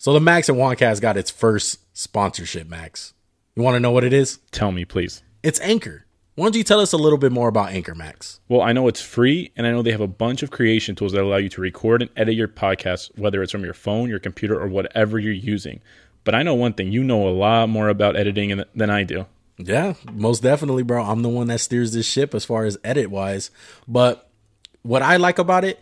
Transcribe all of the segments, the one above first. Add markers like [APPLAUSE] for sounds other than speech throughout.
So the Max and Juancast got its first sponsorship, Max. You want to know what it is? Tell me, please. It's Anchor. Why don't you tell us a little bit more about Anchor, Max? Well, I know it's free, and I know they have a bunch of creation tools that allow you to record and edit your podcast, whether it's from your phone, your computer, or whatever you're using. But I know one thing you know a lot more about editing than I do. Yeah, most definitely, bro. I'm the one that steers this ship as far as edit wise. But what I like about it,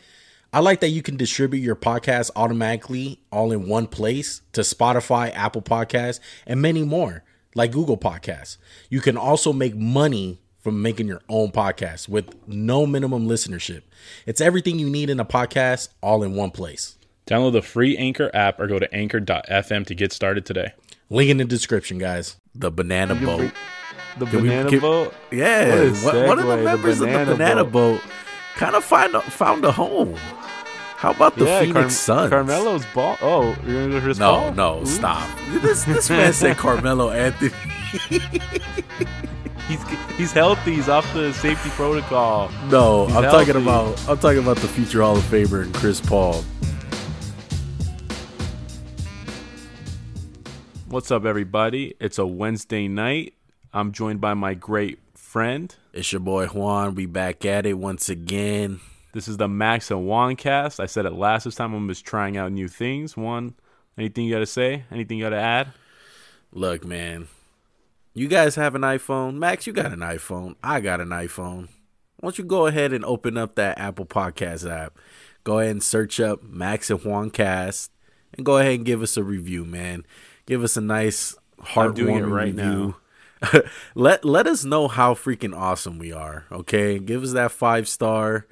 I like that you can distribute your podcast automatically all in one place to Spotify, Apple Podcasts, and many more, like Google Podcasts. You can also make money from making your own podcast with no minimum listenership. It's everything you need in a podcast all in one place. Download the free Anchor app or go to anchor.fm to get started today. Link in the description, guys. The banana boat. The banana can- boat. Yeah, What a one, one of the segue, the members of the banana boat. boat, kind of find a, found a home. How about the yeah, Phoenix Car- Suns? Carmelo's ball. Oh, you're gonna go his No, ball? no, Ooh. stop. [LAUGHS] This this man said Carmelo Anthony. [LAUGHS] He's he's healthy. He's off the safety protocol. No, He's I'm talking about I'm talking about the future Hall of Famer and Chris Paul. What's up, everybody? It's a Wednesday night. I'm joined by my great friend. It's your boy Juan. We back at it once again. This is the Max and Juan cast. I said it last this time. I'm just trying out new things. Juan, anything you got to say? Anything you got to add? Look, man. You guys have an iPhone. Max, you got an iPhone. I got an iPhone. Why don't you go ahead and open up that Apple Podcast app? Go ahead and search up Max and Juan Cast and go ahead and give us a review, man. Give us a nice heartwarming I'm doing it right review. [LAUGHS] let let us know how freaking awesome we are, okay? Give us that five star,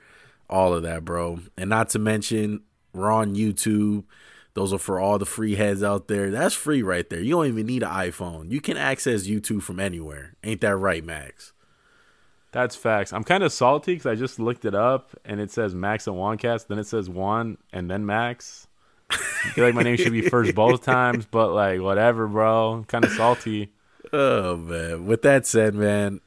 all of that, bro. And not to mention, we're on YouTube. Those are for all the free heads out there. That's free right there. You don't even need an iPhone. You can access YouTube from anywhere. Ain't that right, Max? That's facts. I'm kind of salty because I just looked it up and it says Max and Juan cast. Then it says Juan and then Max. I feel like my name should be [LAUGHS] first both times, but like whatever, bro. I'm kind of salty. Oh man. With that said, man,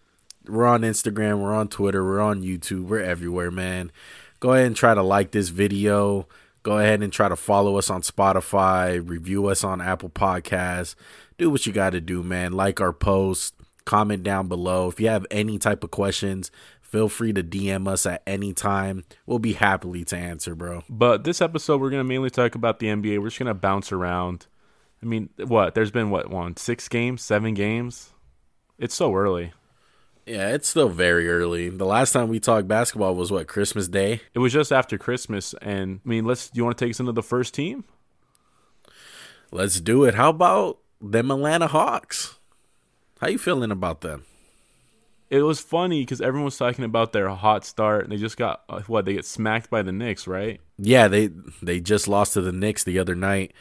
we're on Instagram, we're on Twitter, we're on YouTube, we're everywhere, man. Go ahead and try to like this video. Go ahead and try to follow us on Spotify, review us on Apple Podcasts. Do what you got to do, man. Like our post, comment down below. If you have any type of questions, feel free to DM us at any time. We'll be happily to answer, bro. But this episode, we're gonna mainly talk about the NBA. We're just gonna bounce around. I mean, what? There's been what one, six games, seven games. It's so early. Yeah, it's still very early. The last time we talked basketball was what, Christmas Day? It was just after Christmas, and I mean, let's. Do you want to take us into the first team? Let's do it. How about them Atlanta Hawks? How you feeling about them? It was funny because everyone was talking about their hot start, and they just got uh, what? They get smacked by the Knicks, right? Yeah, they they just lost to the Knicks the other night,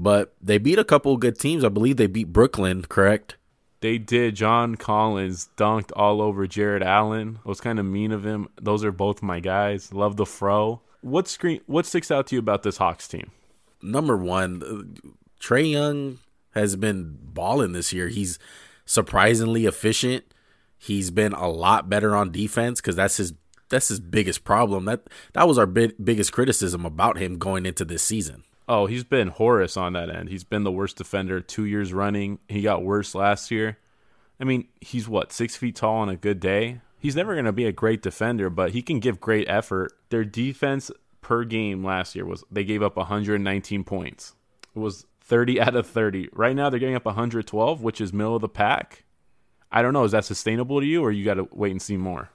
but they beat a couple of good teams. I believe they beat Brooklyn, correct? They did. John Collins dunked all over Jarrett Allen. It was kind of mean of him. Those are both my guys. Love the fro. What screen? What sticks out to you about this Hawks team? Number one, uh, Trae Young has been balling this year. He's surprisingly efficient. He's been a lot better on defense because that's his that's his biggest problem. That that was our big, biggest criticism about him going into this season. Oh, he's been Horace on that end. He's been the worst defender two years running. He got worse last year. I mean, he's what, six feet tall on a good day? He's never going to be a great defender, but he can give great effort. Their defense per game last year was they gave up 119 points. It was 30 out of 30. Right now, they're getting up 112, which is middle of the pack. I don't know. Is that sustainable to you, or you got to wait and see more?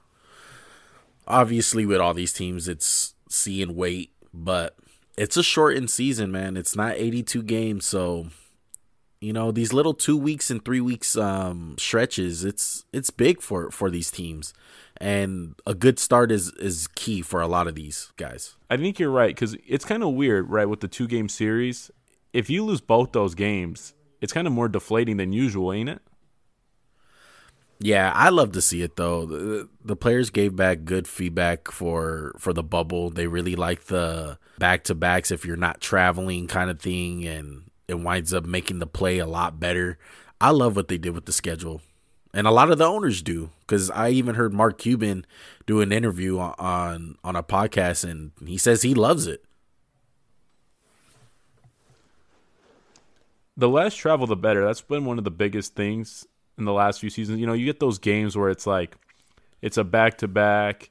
obviously with all these teams it's see and wait but it's a shortened season man it's not 82 games so you know these little two weeks and three weeks um stretches it's it's big for for these teams and a good start is is key for a lot of these guys I think you're right because it's kind of weird, right, with the two game series. If you lose both those games, it's kind of more deflating than usual, ain't it? Yeah, I love to see it though. The, the players gave back good feedback for for the bubble. They really like the back to backs if you're not traveling kind of thing, and it winds up making the play a lot better. I love what they did with the schedule, and a lot of the owners do. Because I even heard Mark Cuban do an interview on on, on a podcast, and he says he loves it. the less travel, the better. That's been one of the biggest things in the last few seasons. You know, you get those games where it's like it's a back to back.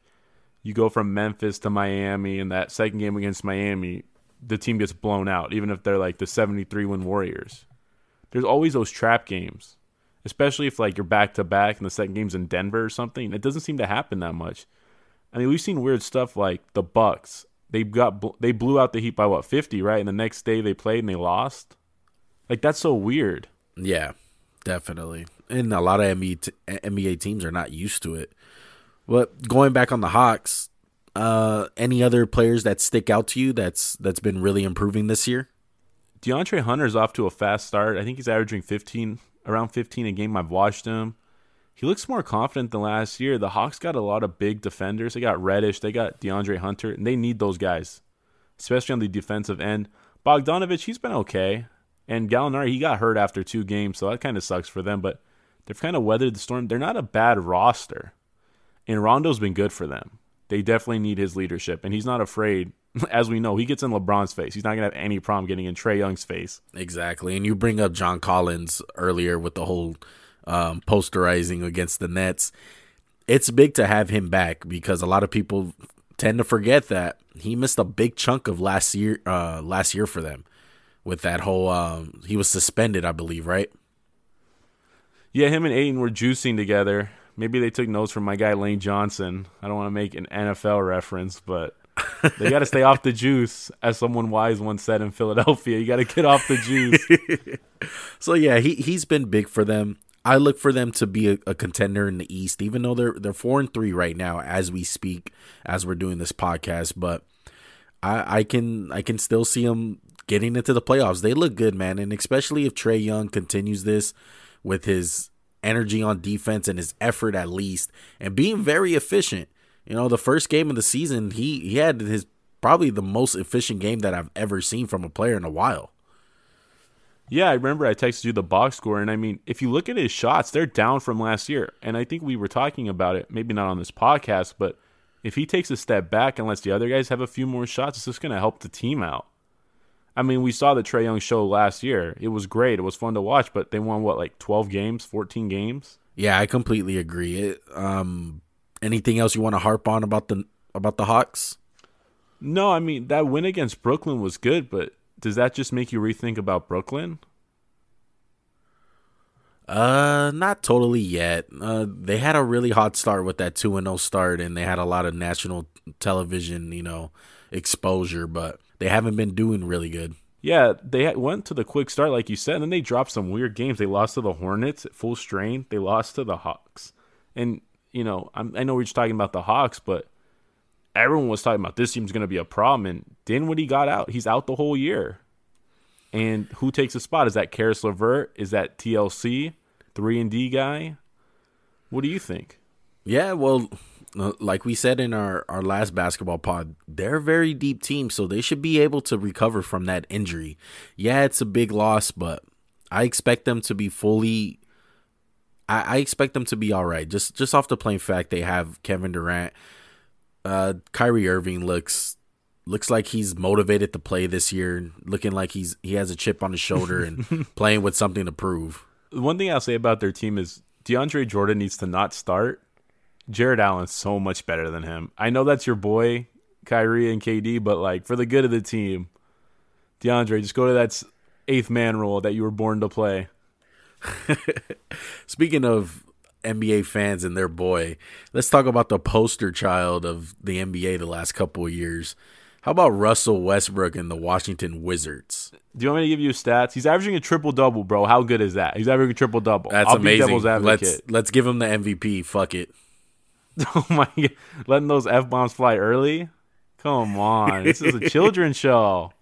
You go from Memphis to Miami, and that second game against Miami, the team gets blown out, even if they're like the 73 win Warriors. There's always those trap games, especially if like you're back to back and the second game's in Denver or something. It doesn't seem to happen that much. I mean, we've seen weird stuff like the Bucks. They got they blew out the Heat by what 50, right? And the next day they played and they lost. Like that's so weird. Yeah, definitely. And a lot of NBA, teams are not used to it. But going back on the Hawks, uh, any other players that stick out to you that's that's been really improving this year? DeAndre Hunter's off to a fast start. I think he's averaging 15 around 15 a game. I've watched him. He looks more confident than last year. The Hawks got a lot of big defenders. They got Reddish, they got DeAndre Hunter, and they need those guys, especially on the defensive end. Bogdanovich, he's been okay. And Gallinari, he got hurt after two games, so that kind of sucks for them. But they've kind of weathered the storm. They're not a bad roster, and Rondo's been good for them. They definitely need his leadership, and he's not afraid. [LAUGHS] As we know, he gets in LeBron's face. He's not gonna have any problem getting in Trae Young's face. Exactly. And you bring up John Collins earlier with the whole um, posterizing against the Nets. It's big to have him back because a lot of people tend to forget that he missed a big chunk of last year. Uh, last year for them with that whole um, he was suspended, I believe, right? Yeah, him and Ayton were juicing together. Maybe they took notes from my guy Lane Johnson. I don't want to make an NFL reference, but they got to stay off the juice, as someone wise once said in Philadelphia. You got to get off the juice. [LAUGHS] so yeah, he he's been big for them. I look for them to be a, a, contender in the East, even though they're they're four and three right now as we speak, as we're doing this podcast. But I, I can I can still see them getting into the playoffs. They look good, man, and especially if Trae Young continues this with his energy on defense and his effort at least, and being very efficient. You know, the first game of the season, he he had his probably the most efficient game that I've ever seen from a player in a while. Yeah, I remember I texted you the box score, and I mean, if you look at his shots, they're down from last year. And I think we were talking about it, maybe not on this podcast, but if he takes a step back and lets the other guys have a few more shots, it's just going to help the team out. I mean, we saw the Trae Young show last year. It was great. It was fun to watch, but they won what, like twelve games, fourteen games? Yeah, I completely agree. It, um, anything else you want to harp on about the about the Hawks? No, I mean that win against Brooklyn was good, but does that just make you rethink about Brooklyn? Uh, not totally yet. Uh, they had a really hot start with that two and zero oh start, and they had a lot of national television, you know, exposure, but they haven't been doing really good. Yeah, they went to the quick start, like you said, and then they dropped some weird games. They lost to the Hornets at full strain. They lost to the Hawks, and you know, I'm, i know we're just talking about the Hawks, but everyone was talking about this team's going to be a problem. And Dinwiddie got out. He's out the whole year. And who takes a spot? Is that Caris LeVert? Is that TLC, three and D guy? What do you think? Yeah, well, like we said in our, our last basketball pod, they're a very deep team, so they should be able to recover from that injury. Yeah, it's a big loss, but I expect them to be fully. I, I expect them to be all right. Just just off the plain fact they have Kevin Durant. Uh, Kyrie Irving looks looks like he's motivated to play this year, looking like he's he has a chip on his shoulder and [LAUGHS] playing with something to prove. One thing I'll say about their team is DeAndre Jordan needs to not start Jarrett Allen's so much better than him. I know that's your boy, Kyrie and KD, but like for the good of the team, DeAndre, just go to that eighth man role that you were born to play. [LAUGHS] Speaking of NBA fans and their boy, let's talk about the poster child of the NBA the last couple of years. How about Russell Westbrook and the Washington Wizards? Do you want me to give you stats? He's averaging a triple double, bro. How good is that? He's averaging a triple double. That's I'll amazing. Let's let's give him the MVP. Fuck it. [LAUGHS] Oh my god, letting those f bombs fly early? Come on, this is a [LAUGHS] children's show.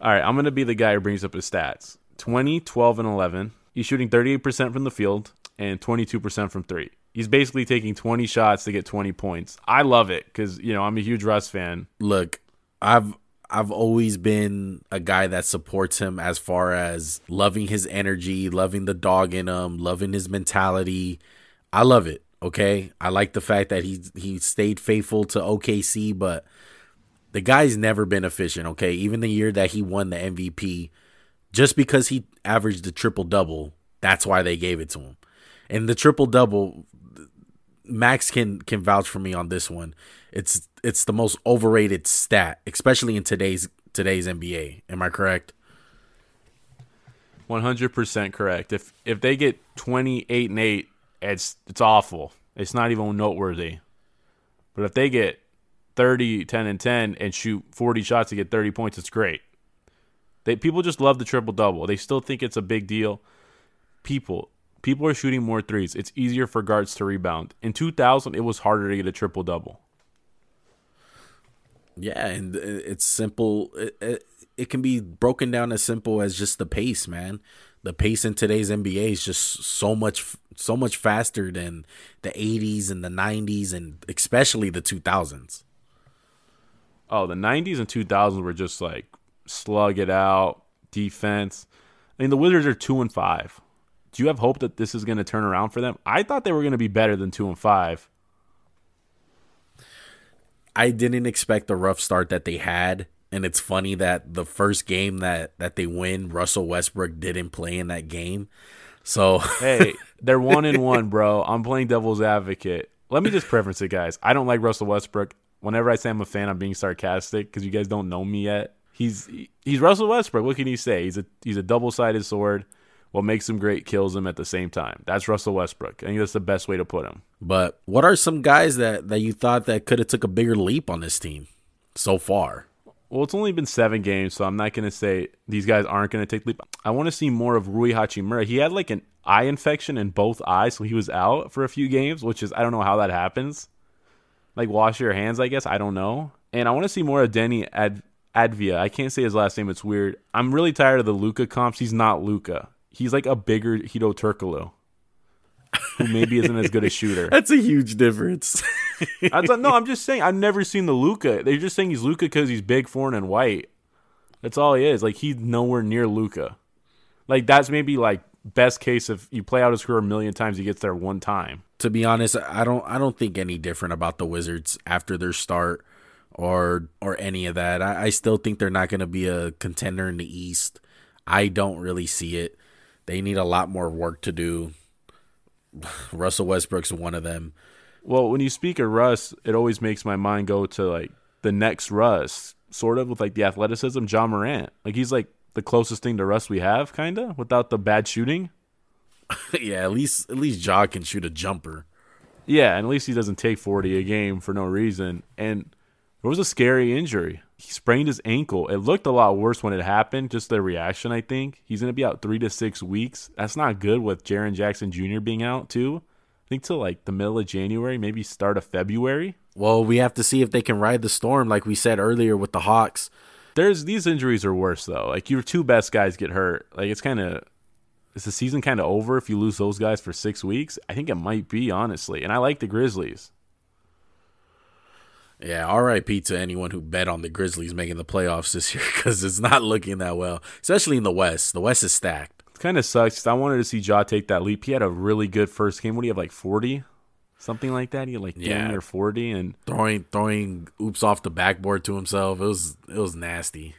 All right, I'm gonna be the guy who brings up his stats: 20, 12, and 11. He's shooting 38% from the field and 22% from three. He's basically taking 20 shots to get 20 points. I love it because you know I'm a huge Russ fan. Look, I've I've always been a guy that supports him as far as loving his energy, loving the dog in him, loving his mentality. I love it. Okay, I like the fact that he he stayed faithful to OKC, but the guy's never been efficient. Okay, even the year that he won the MVP, just because he averaged a triple double, that's why they gave it to him. And the triple double, Max can can vouch for me on this one. It's it's the most overrated stat, especially in today's today's NBA. Am I correct? One hundred percent correct. If if they get twenty eight and eight, it's it's awful. It's not even noteworthy. But if they get 30, 10, and 10 and shoot 40 shots to get 30 points, it's great. They people just love the triple double. They still think it's a big deal. People people are shooting more threes. It's easier for guards to rebound. In 2000, it was harder to get a triple double. Yeah, and uh, it's simple. It, it, it can be broken down as simple as just the pace, man. The pace in today's NBA is just so much so much faster than the 80s and the 90s and especially the 2000s. Oh, the 90s and 2000s were just like slug it out, defense. I mean, the Wizards are 2 and 5. Do you have hope that this is going to turn around for them? I thought they were going to be better than 2 and 5. I didn't expect the rough start that they had, and it's funny that the first game that that they win, Russell Westbrook didn't play in that game. So [LAUGHS] hey, they're one and one, bro. I'm playing devil's advocate. Let me just preference it, guys. I don't like Russell Westbrook. Whenever I say I'm a fan, I'm being sarcastic because you guys don't know me yet. He's he's Russell Westbrook. What can you say? He's a he's a double sided sword. What makes him great kills him at the same time. That's Russell Westbrook. I think that's the best way to put him. But what are some guys that that you thought that could have took a bigger leap on this team so far? Well, it's only been seven games, so I'm not going to say these guys aren't going to take the leap. I want to see more of Rui Hachimura. He had like an eye infection in both eyes, so he was out for a few games, which is I don't know how that happens. Like wash your hands, I guess. I don't know. And I want to see more of Deni Ad- Advia. I can't say his last name; it's weird. I'm really tired of the Luka comps. He's not Luka. He's like a bigger Hedo Turkoglu who maybe isn't as good a shooter. [LAUGHS] That's a huge difference. I thought, no, I'm just saying I've never seen the Luka. They're just saying he's Luka because he's big, foreign, and white. That's all he is. Like he's nowhere near Luka. Like that's maybe like best case if you play out his career a million times, he gets there one time. To be honest, I don't I don't think any different about the Wizards after their start or or any of that. I, I still think they're not going to be a contender in the East. I don't really see it. They need a lot more work to do. [SIGHS] Russell Westbrook's one of them. Well, when you speak of Russ, it always makes my mind go to like the next Russ, sort of with like the athleticism, Ja Morant. Like he's like the closest thing to Russ we have, kind of, without the bad shooting. [LAUGHS] yeah, at least at least Ja can shoot a jumper. Yeah, and at least he doesn't take forty a game for no reason. And it was a scary injury. He sprained his ankle. It looked a lot worse when it happened. Just the reaction, I think. He's going to be out three to six weeks. That's not good with Jaren Jackson Jr. being out too. I think till like the middle of January, maybe start of February. Well, we have to see if they can ride the storm, like we said earlier with the Hawks. There's these injuries are worse though. Like your two best guys get hurt. Like it's kind of is the season kind of over if you lose those guys for six weeks? I think it might be honestly. And I like the Grizzlies. Yeah, RIP to anyone who bet on the Grizzlies making the playoffs this year [LAUGHS] because it's not looking that well, especially in the West. The West is stacked. It kind of sucks. I wanted to see Ja take that leap. He had a really good first game. What do you have, like 40? Something like that. He had like yeah. or 40 and throwing throwing oops off the backboard to himself. It was it was nasty.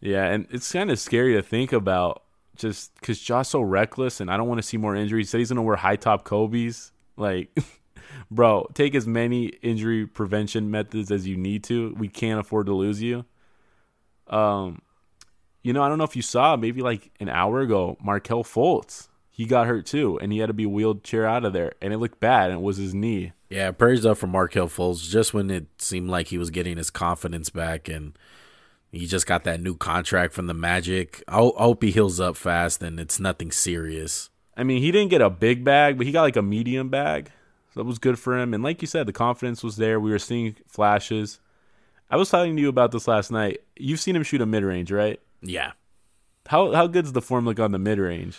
Yeah, and it's kind of scary to think about just because Ja's so reckless, and I don't want to see more injuries. He said he's gonna wear high top Kobe's. Like [LAUGHS] bro, take as many injury prevention methods as you need to. We can't afford to lose you. Um, you know, I don't know if you saw maybe like an hour ago, Markelle Fultz. He got hurt too, and he had to be wheelchair out of there, and it looked bad. And it was his knee. Yeah, prayers up for Markelle Fultz. Just when it seemed like he was getting his confidence back, and he just got that new contract from the Magic. I hope he heals up fast, and it's nothing serious. I mean, he didn't get a big bag, but he got like a medium bag that was good for him. And like you said, the confidence was there. We were seeing flashes. I was talking to you about this last night. You've seen him shoot a mid range, right? Yeah. How how good's the form look on the mid range?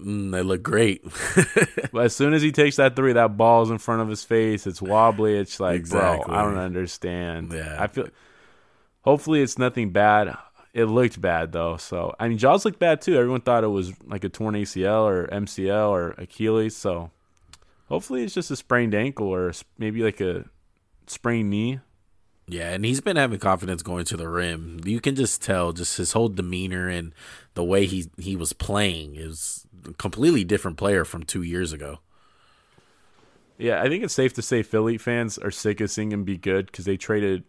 Mm, they look great. but [LAUGHS] as soon as he takes that three, that ball's in front of his face. It's wobbly. It's like, exactly. bro, I don't understand. Yeah. I feel. Hopefully, it's nothing bad. It looked bad though. So I mean, Ja's looked bad too. Everyone thought it was like a torn ACL or MCL or Achilles. So Hopefully, it's just a sprained ankle or maybe like a sprained knee. Yeah, and he's been having confidence going to the rim. You can just tell just his whole demeanor and the way he he was playing is a completely different player from 2 years ago. Yeah, I think it's safe to say Philly fans are sick of seeing him be good cuz they traded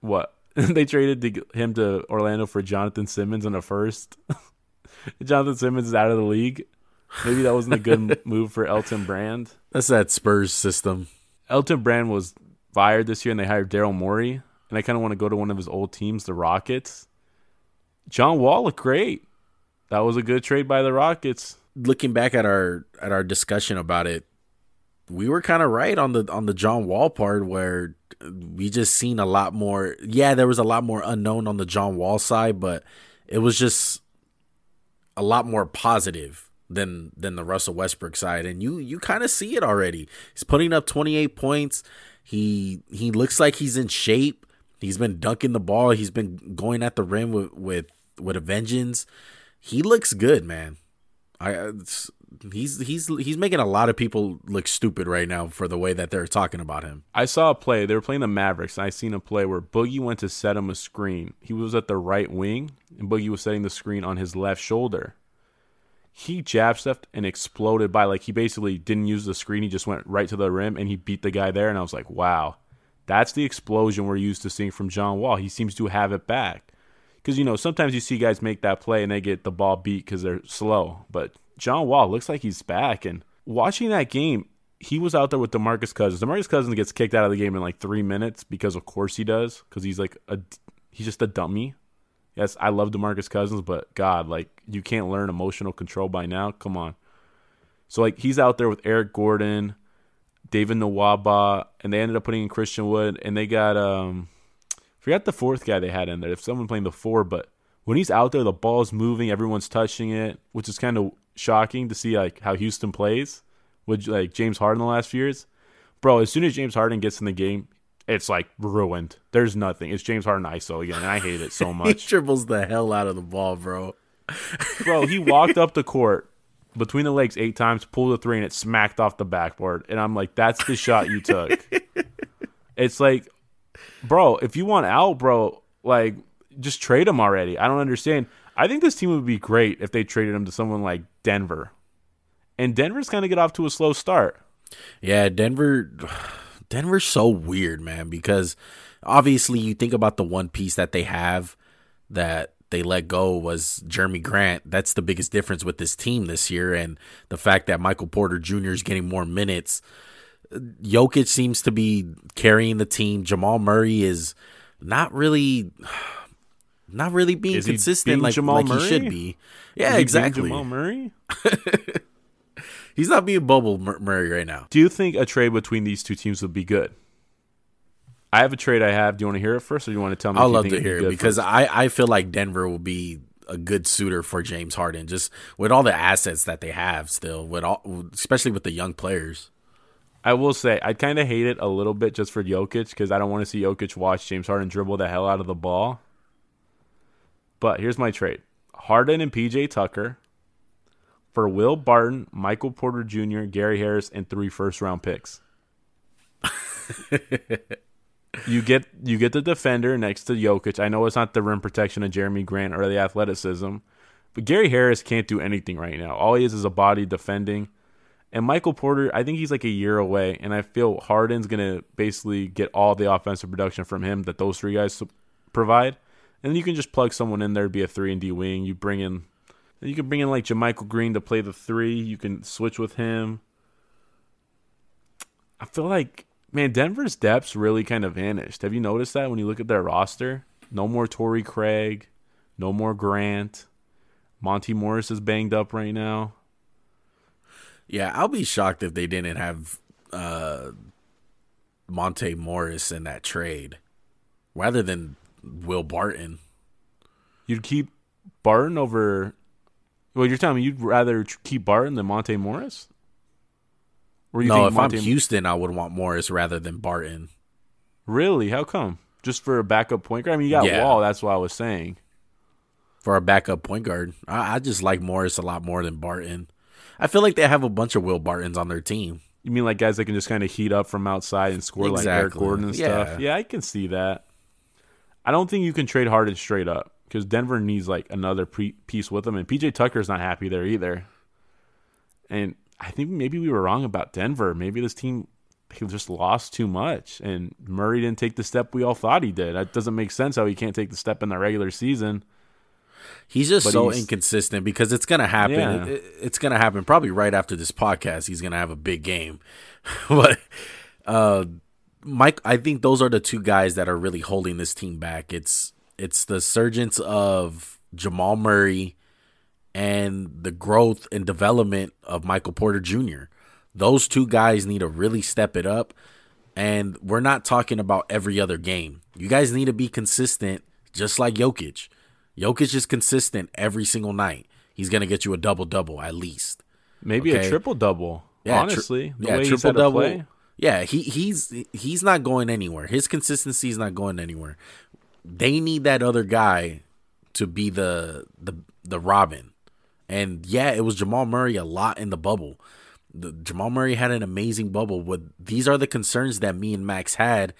what? [LAUGHS] they traded to, him to Orlando for Jonathan Simmons in a first. [LAUGHS] Jonathan Simmons is out of the league. Maybe that wasn't a good move for Elton Brand. That's that Spurs system. Elton Brand was fired this year and they hired Daryl Morey. And I kind of want to go to one of his old teams, the Rockets. John Wall looked great. That was a good trade by the Rockets. Looking back at our at our discussion about it, we were kind of right on the on the John Wall part where we just seen a lot more. Yeah, there was a lot more unknown on the John Wall side, but it was just a lot more positive than than the Russell Westbrook side, and you you kind of see it already. He's putting up 28 points. He he looks like he's in shape. He's been dunking the ball. He's been going at the rim with with with a vengeance. He looks good, man. I uh, he's he's he's making a lot of people look stupid right now for the way that they're talking about him. I saw a play. They were playing the Mavericks, and I seen a play where Boogie went to set him a screen. He was at the right wing, and Boogie was setting the screen on his left shoulder he jab stepped and exploded by like he basically didn't use the screen. He just went right to the rim and he beat the guy there. And I was like, wow, that's the explosion we're used to seeing from John Wall. He seems to have it back. Because, you know, sometimes you see guys make that play and they get the ball beat because they're slow. But John Wall looks like he's back. And watching that game, he was out there with DeMarcus Cousins. DeMarcus Cousins gets kicked out of the game in like three minutes because, of course, he does. Because he's like a, he's just a dummy. Yes, I love DeMarcus Cousins, but God, like you can't learn emotional control by now. Come on. So like he's out there with Eric Gordon, David Nwaba, and they ended up putting in Christian Wood, and they got um, forgot the fourth guy they had in there. If someone playing the four, but when he's out there, the ball's moving, everyone's touching it, which is kind of shocking to see like how Houston plays with like James Harden the last few years. Bro, as soon as James Harden gets in the game, it's like ruined. There's nothing. It's James Harden ISO again, and I hate it so [LAUGHS] much. he dribbles the hell out of the ball, bro. bro, he walked up the court between the legs eight times, pulled a three, and it smacked off the backboard. And I'm like, that's the shot you took. [LAUGHS] it's like, bro, if you want out, bro, like just trade him already. I don't understand. I think this team would be great if they traded him to someone like Denver. And Denver's kind of get off to a slow start. Yeah, Denver Denver's so weird, man, because obviously you think about the one piece that they have that they let go was Jerami Grant. That's the biggest difference with this team this year, and the fact that Michael Porter Jr. is getting more minutes. Jokic seems to be carrying the team. Jamal Murray is not really, [SIGHS] not really being is consistent like, like he should be. Yeah, exactly. Jamal Murray. [LAUGHS] He's not being bubble Murray right now. Do you think a trade between these two teams would be good? I have a trade I have. Do you want to hear it first, or do you want to tell me? I'd love to hear it because I, I feel like Denver will be a good suitor for James Harden, just with all the assets that they have still, with all, especially with the young players. I will say I kind of hate it a little bit just for Jokic because I don't want to see Jokic watch James Harden dribble the hell out of the ball. But here's my trade: Harden and PJ Tucker for Will Barton, Michael Porter Jr., Gary Harris, and three first round picks. [LAUGHS] you get you get the defender next to Jokic. I know it's not the rim protection of Jerami Grant or the athleticism, but Gary Harris can't do anything right now. All he is is a body defending. And Michael Porter, I think he's like a year away, and I feel Harden's gonna basically get all the offensive production from him that those three guys provide, and then you can just plug someone in there to be a three and D wing. You bring in you can bring in like JaMychal Green to play the three. You can switch with him. I feel like man, Denver's depths really kind of vanished. Have you noticed that when you look at their roster? No more Torrey Craig, no more Grant. Monte Morris is banged up right now. Yeah, I'll be shocked if they didn't have uh, Monte Morris in that trade rather than Will Barton. You'd keep Barton over well, you're telling me you'd rather keep Barton than Monte Morris? Or you no, if Monte... I'm Houston, I would want Morris rather than Barton. Really? How come? Just for a backup point guard? I mean, you got yeah. Wall. That's what I was saying. For a backup point guard, I, I just like Morris a lot more than Barton. I feel like they have a bunch of Will Bartons on their team. You mean like guys that can just kind of heat up from outside and score exactly. like Eric Gordon and yeah. stuff? Yeah, I can see that. I don't think you can trade Harden straight up because Denver needs like another pre- piece with them, and PJ Tucker's not happy there either. And I think maybe we were wrong about Denver. Maybe this team just lost too much, and Murray didn't take the step we all thought he did. That doesn't make sense how he can't take the step in the regular season. He's just But so he's- inconsistent because it's gonna happen. Yeah. It- it's gonna happen probably right after this podcast. He's gonna have a big game, [LAUGHS] but uh, Mike, I think those are the two guys that are really holding this team back. It's it's the surgence of Jamal Murray and the growth and development of Michael Porter Jr. Those two guys need to really step it up. And we're not talking about every other game. You guys need to be consistent, just like Jokic. Jokic is consistent every single night. He's gonna get you a double double at least. Maybe Okay. a triple double. Yeah, tri- honestly, the yeah, triple double. Yeah, he he's he's not going anywhere. His consistency is not going anywhere. They need that other guy to be the the the Robin. And yeah, it was Jamal Murray a lot in the bubble. The, Jamal Murray had an amazing bubble. What these are the concerns that me and Max had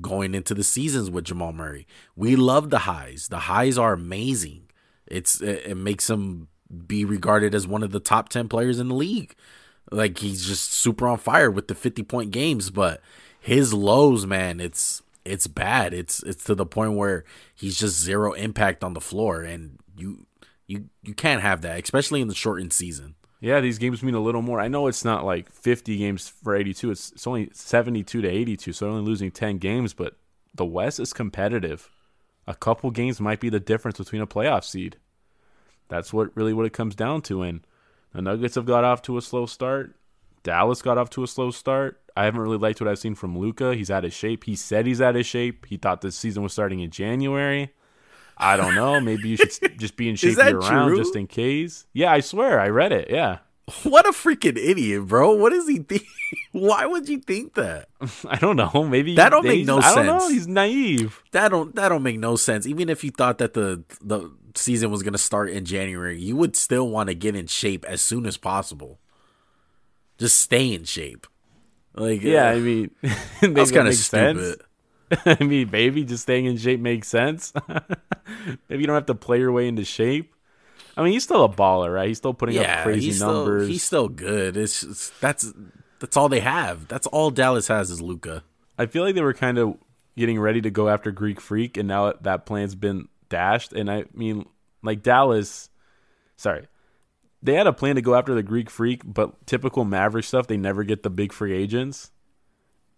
going into the seasons with Jamal Murray. We love the highs. The highs are amazing. It's it, it makes him be regarded as one of the top 10 players in the league. Like he's just super on fire with the 50 point games, but his lows, man, it's it's bad. It's it's to the point where he's just zero impact on the floor and you you you can't have that, especially in the shortened season. Yeah, these games mean a little more. I know it's not like 50 games for 82. It's it's only 72 to 82, so they're only losing 10 games, but the West is competitive. A couple games might be the difference between a playoff seed. That's what really what it comes down to and the Nuggets have got off to a slow start. Dallas got off to a slow start. I haven't really liked what I've seen from Luka. He's out of shape. He said he's out of shape. He thought the season was starting in January. I don't know. Maybe you should [LAUGHS] just be in shape year round just in case. Yeah, I swear. I read it. Yeah. [LAUGHS] What a freaking idiot, bro. What is he think? [LAUGHS] Why would you think that? I don't know. Maybe That don't make no I don't know. sense. He's naive. That don't that don't make no sense. Even if you thought that the the season was gonna start in January, you would still want to get in shape as soon as possible. Just stay in shape. Like Yeah, uh, I mean, that's kind of stupid. [LAUGHS] I mean, maybe just staying in shape makes sense. [LAUGHS] maybe you don't have to play your way into shape. I mean, he's still a baller, right? He's still putting Yeah, up crazy he's numbers. Still, he's still good. It's just, that's that's all they have. That's all Dallas has is Luka. I feel like they were kind of getting ready to go after Greek Freak, and now that plan's been dashed. And I mean, like Dallas, sorry, they had a plan to go after the Greek Freak, but typical Maverick stuff, they never get the big free agents.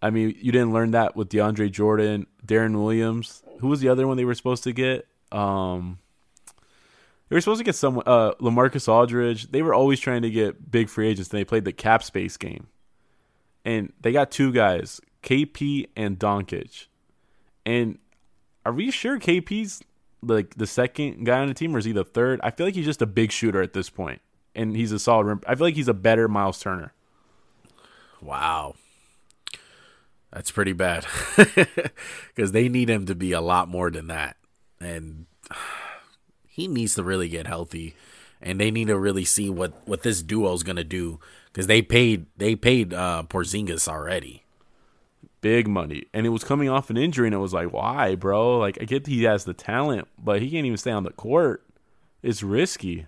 I mean, you didn't learn that with DeAndre Jordan, Deron Williams. Who was the other one they were supposed to get? Um, they were supposed to get someone, uh, LaMarcus Aldridge. They were always trying to get big free agents, and they played the cap space game and they got two guys, KP and Doncic. And are we sure KP's like the second guy on the team, or is he the third? I feel like he's just a big shooter at this point, and he's a solid. Rim. I feel like he's a better Miles Turner. Wow. That's pretty bad. [LAUGHS] Because they need him to be a lot more than that. And [SIGHS] he needs to really get healthy. And they need to really see what, what this duo is going to do. Because they paid they paid uh, Porzingis already. Big money, and it was coming off an injury, and it was like, why, bro? Like, I get he has the talent, but he can't even stay on the court. It's risky.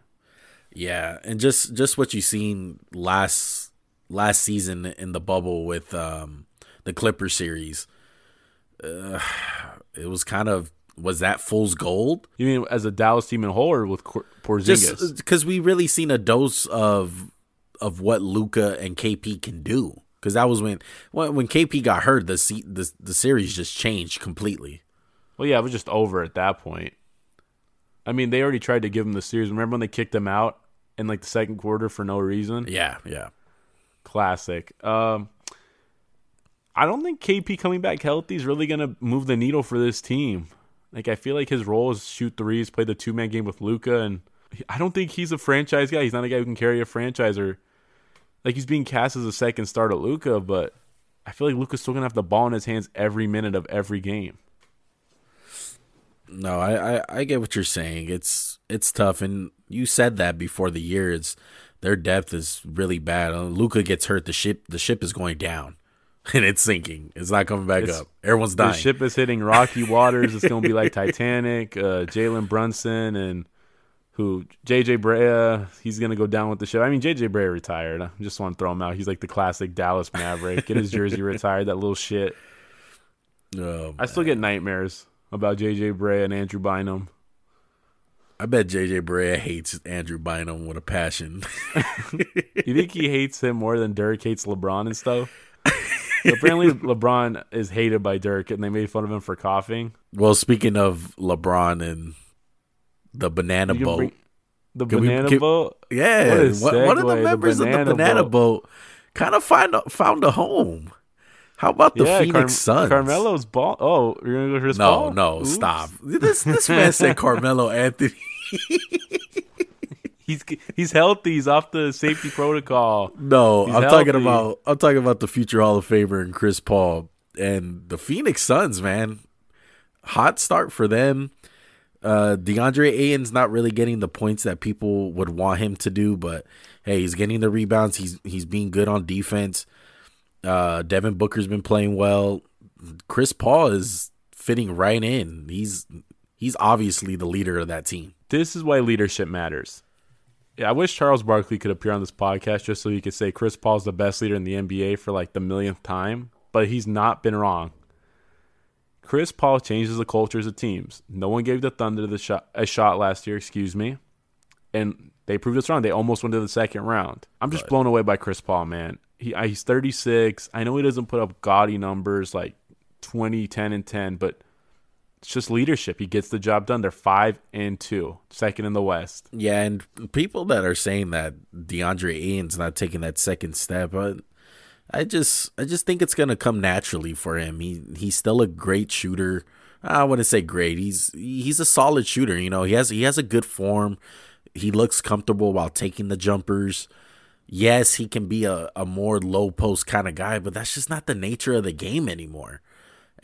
Yeah, and just just what you seen last last season in the bubble with um, the Clipper series, uh, it was kind of was that fool's gold? You mean as a Dallas team in whole, or with Cor- Porzingis? Because we really seen a dose of of what Luka and KP can do. Because that was when when when KP got hurt, the, se- the the series just changed completely. Well, yeah, it was just over at that point. I mean, they already tried to give him the series. Remember when they kicked him out in like the second quarter for no reason? Yeah, yeah. Classic. Um, I don't think KP coming back healthy is really gonna move the needle for this team. Like, I feel like his role is shoot threes, play the two man game with Luka, and I don't think he's a franchise guy. He's not a guy who can carry a franchise or like he's being cast as a second start at Luka, but I feel like Luka's still gonna have the ball in his hands every minute of every game. No, I, I I get what you're saying. It's it's tough, and you said that before the year. It's their depth is really bad. Uh, Luka gets hurt, the ship the ship is going down. [LAUGHS] and it's sinking. It's not coming back It's- up. Everyone's dying. The ship is hitting rocky waters. It's going to be like Titanic. Uh, Jalen Brunson and who JJ Barea. He's going to go down with the ship. I mean, JJ Barea retired. I just want to throw him out. He's like the classic Dallas Maverick. Get his jersey [LAUGHS] retired. That little shit. Oh, I still get nightmares about JJ Barea and Andrew Bynum. I bet JJ Barea hates Andrew Bynum with a passion. [LAUGHS] You think he hates him more than Dirk hates LeBron and stuff? Apparently, LeBron is hated by Dirk, and they made fun of him for coughing. well, speaking of LeBron and the banana boat, bring- the Can we- banana can- boat. yeah, What one, of the segue, the members of the banana banana boat, kind of find a, found a home. How about the yeah, Phoenix Car- Suns? Carmelo's ball. Oh, you're gonna go Chris No, Paul? no, Oops. stop. This this man said Carmelo [LAUGHS] Anthony. [LAUGHS] He's he's healthy. He's off the safety protocol. No, He's I'm talking about I'm talking about the future Hall of Famer and Chris Paul and the Phoenix Suns, man. Hot start for them. Uh DeAndre Ayton's not really getting the points that people would want him to do, but hey, he's getting the rebounds. He's he's being good on defense. Uh Devin Booker's been playing well. Chris Paul is fitting right in. He's he's obviously the leader of that team. This is why leadership matters. Yeah, I wish Charles Barkley could appear on this podcast just so he could say Chris Paul's the best leader in the NBA for like the millionth time, but he's not been wrong. Chris Paul changes the cultures of teams. No one gave the Thunder the shot, a shot last year, excuse me, and they proved us wrong. They almost went to the second round. I'm just blown away by Chris Paul, man. He he's 36. I know he doesn't put up gaudy numbers like 20, 10, and 10, but it's just leadership. He gets the job done. They're five and two, second in the West. Yeah, and people that are saying that DeAndre Ayton's not taking that second step, but I just I just think it's gonna come naturally for him. He he's still a great shooter. I wouldn't say great. He's he's a solid shooter. You know, he has he has a good form. He looks comfortable while taking the jumpers. Yes, he can be a, a more low post kind of guy, but that's just not the nature of the game anymore.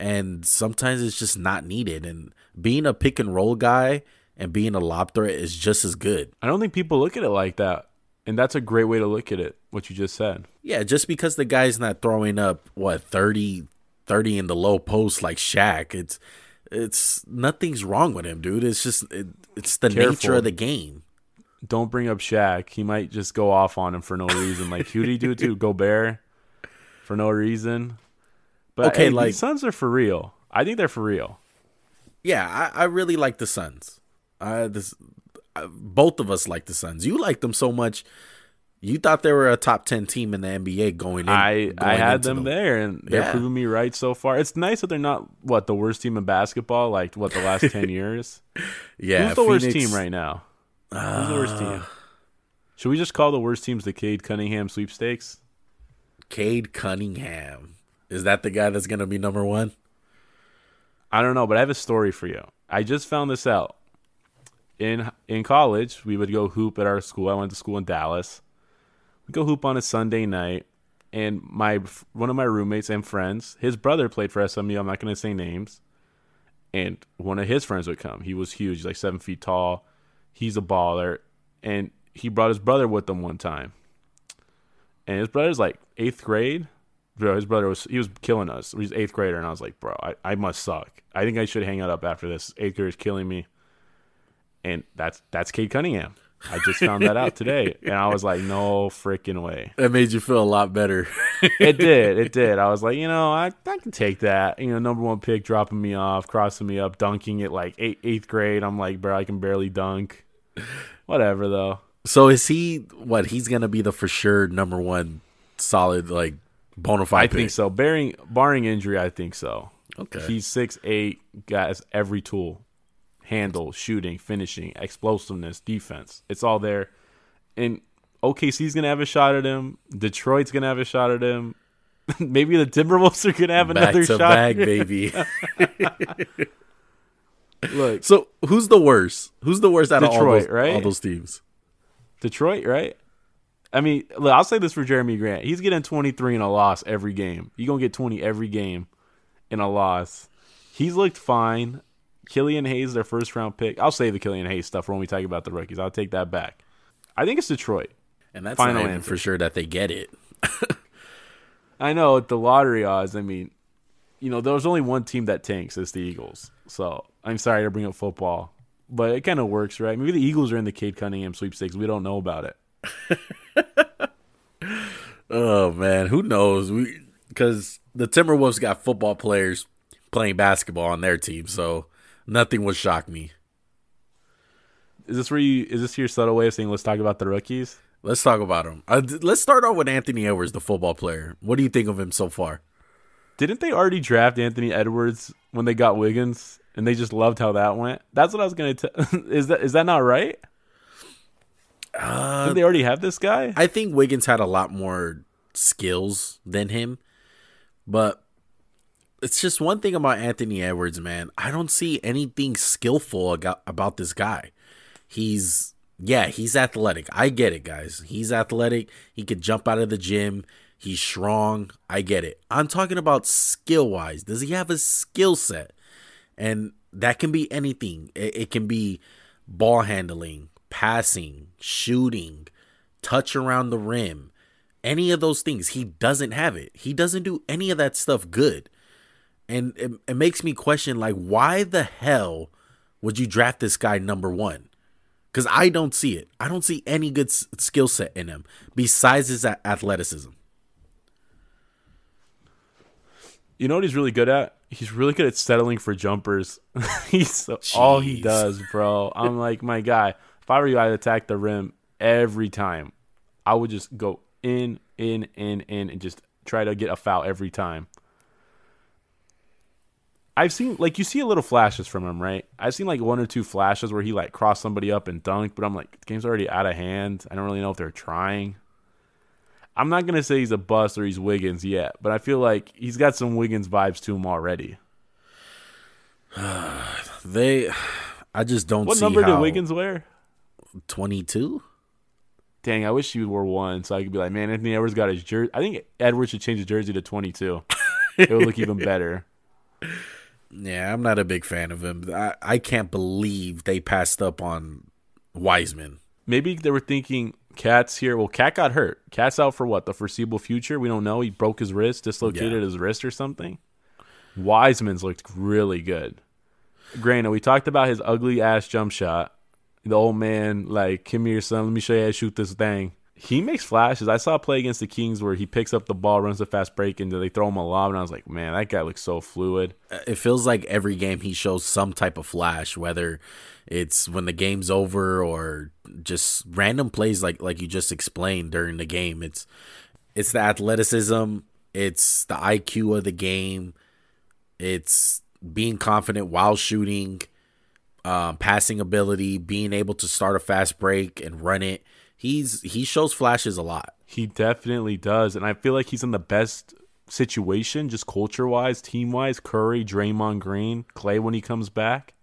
And sometimes it's just not needed. And being a pick and roll guy and being a lob threat is just as good. I don't think people look at it like that. And that's a great way to look at it, what you just said. Yeah, just because the guy's not throwing up what 30, 30 in the low post like Shaq, it's it's nothing's wrong with him, dude. It's just it, it's the nature of the game. Don't bring up Shaq. He might just go off on him for no reason. Like, who did he do it to? [LAUGHS] Gobert? For no reason. But Okay, hey, like- the Suns are for real. I think they're for real. Yeah, I, I really like the Suns. Uh, this uh, both of us like the Suns. You like them so much. You thought they were a top ten team in the NBA going in. I going I had them there, and they're Yeah. proving me right so far. It's nice that they're not what the worst team in basketball, like what the last ten [LAUGHS] years. Yeah, Who's the worst team right now? Who's the worst team? Should we just call the worst teams the Cade Cunningham sweepstakes? Cade Cunningham. Is that the guy that's gonna be number one? I don't know, but I have a story for you. I just found this out. In in college, we would go hoop at our school. I went to school in Dallas. We go hoop on a Sunday night, and my one of my roommates and friends, his brother played for SMU. I'm not going to say names. And one of his friends would come. He was huge, like seven feet tall. He's a baller, and he brought his brother with him one time. And his brother's like eighth grade. Bro, his brother was he was killing us. He's eighth grader, and I was like, bro, I, I must suck. I think I should hang it up after this. Eighth grader is killing me. And that's that's Cade Cunningham. I just found that out today, and I was like, no freaking way. That made you feel a lot better. It did, it did. I was like, you know, I I can take that. You know, number one pick dropping me off, crossing me up, dunking it like eight, eighth grade. I'm like, bro, I can barely dunk. Whatever though. so is he what? He's gonna be the for sure number one solid like bona fide. I pick. think so. Bearing barring injury, I think so. Okay. He's six eight, got every tool. Handle, shooting, finishing, explosiveness, defense. It's all there. And OKC's gonna have a shot at him. Detroit's gonna have a shot at him. [LAUGHS] Maybe the Timberwolves are gonna have back another shot. back, [LAUGHS] baby. Look, so who's the worst? Who's the worst out of all Detroit, those, right? all those teams? Detroit, right? I mean, look, I'll say this for Jerami Grant. He's getting 23 in a loss every game. You're going to get 20 every game in a loss. He's looked fine. Killian Hayes, their first round pick. I'll say the Killian Hayes stuff when we talk about the rookies. I'll take that back. I think it's Detroit. And that's Final not for sure that they get it. [LAUGHS] I know with the lottery odds. I mean, you know, there's only one team that tanks. It's the Eagles. So I'm sorry to bring up football, but it kind of works, right? Maybe the Eagles are in the Cade Cunningham sweepstakes. We don't know about it. [LAUGHS] Oh man, who knows? We because the Timberwolves got football players playing basketball on their team, so nothing would shock me. Is this where you? Is this your subtle way of saying let's talk about the rookies? Let's talk about them. Uh, let's start off with Anthony Edwards, the football player. What do you think of him so far? Didn't they already draft Anthony Edwards when they got Wiggins, and they just loved how that went? That's what I was gonna tell. [LAUGHS] is that is that not right? Uh, they already have this guy? I think Wiggins had a lot more skills than him, but it's just one thing about Anthony Edwards, man. I don't see anything skillful about this guy. He's yeah, he's athletic. I get it, guys. He's athletic. He could jump out of the gym. He's strong. I get it. I'm talking about skill wise. Does he have a skill set? And that can be anything. It, it can be ball handling, passing, shooting, touch around the rim, any of those things. He doesn't have it. He doesn't do any of that stuff good. And it, it makes me question like, why the hell would you draft this guy number one? Because I don't see it. I don't see any good s- skill set in him besides his a- athleticism. You know what he's really good at? He's really good at settling for jumpers. [LAUGHS] he's so, all he does, bro. I'm like, my guy. If I were you, I'd attack the rim every time. I would just go in, in, in, in, and just try to get a foul every time. I've seen like you see a little flashes from him, right? I've seen like one or two flashes where he like crossed somebody up and dunked, but I'm like, the game's already out of hand. I don't really know if they're trying. I'm not gonna say he's a bust or he's Wiggins yet, but I feel like he's got some Wiggins vibes to him already. [SIGHS] They, I just don't What number how did Wiggins wear? 22? Dang, I wish he wore one so I could be like, man, Anthony Edwards got his jersey. I think Edwards should change his jersey to 22. [LAUGHS] it would look even better. Yeah, I'm not a big fan of him. I, I can't believe they passed up on Wiseman. Maybe they were thinking KAT's here. Well, KAT got hurt. KAT's out for what? The foreseeable future? We don't know. He broke his wrist, dislocated Yeah. his wrist or something. Wiseman's looked really good. Granted, we talked about his ugly ass jump shot. The old man, like, come here, son. Let me show you how to shoot this thing. He makes flashes. I saw a play against the Kings where he picks up the ball, runs a fast break, and they throw him a lob. And I was like, man, that guy looks so fluid. It feels like every game he shows some type of flash, whether it's when the game's over or just random plays like like you just explained during the game. It's it's the athleticism, it's the IQ of the game, it's being confident while shooting, um, passing ability, being able to start a fast break and run it. He's he shows flashes a lot. He definitely does, and I feel like he's in the best situation, just culture wise, team wise. Curry, Draymond Green, Klay when he comes back,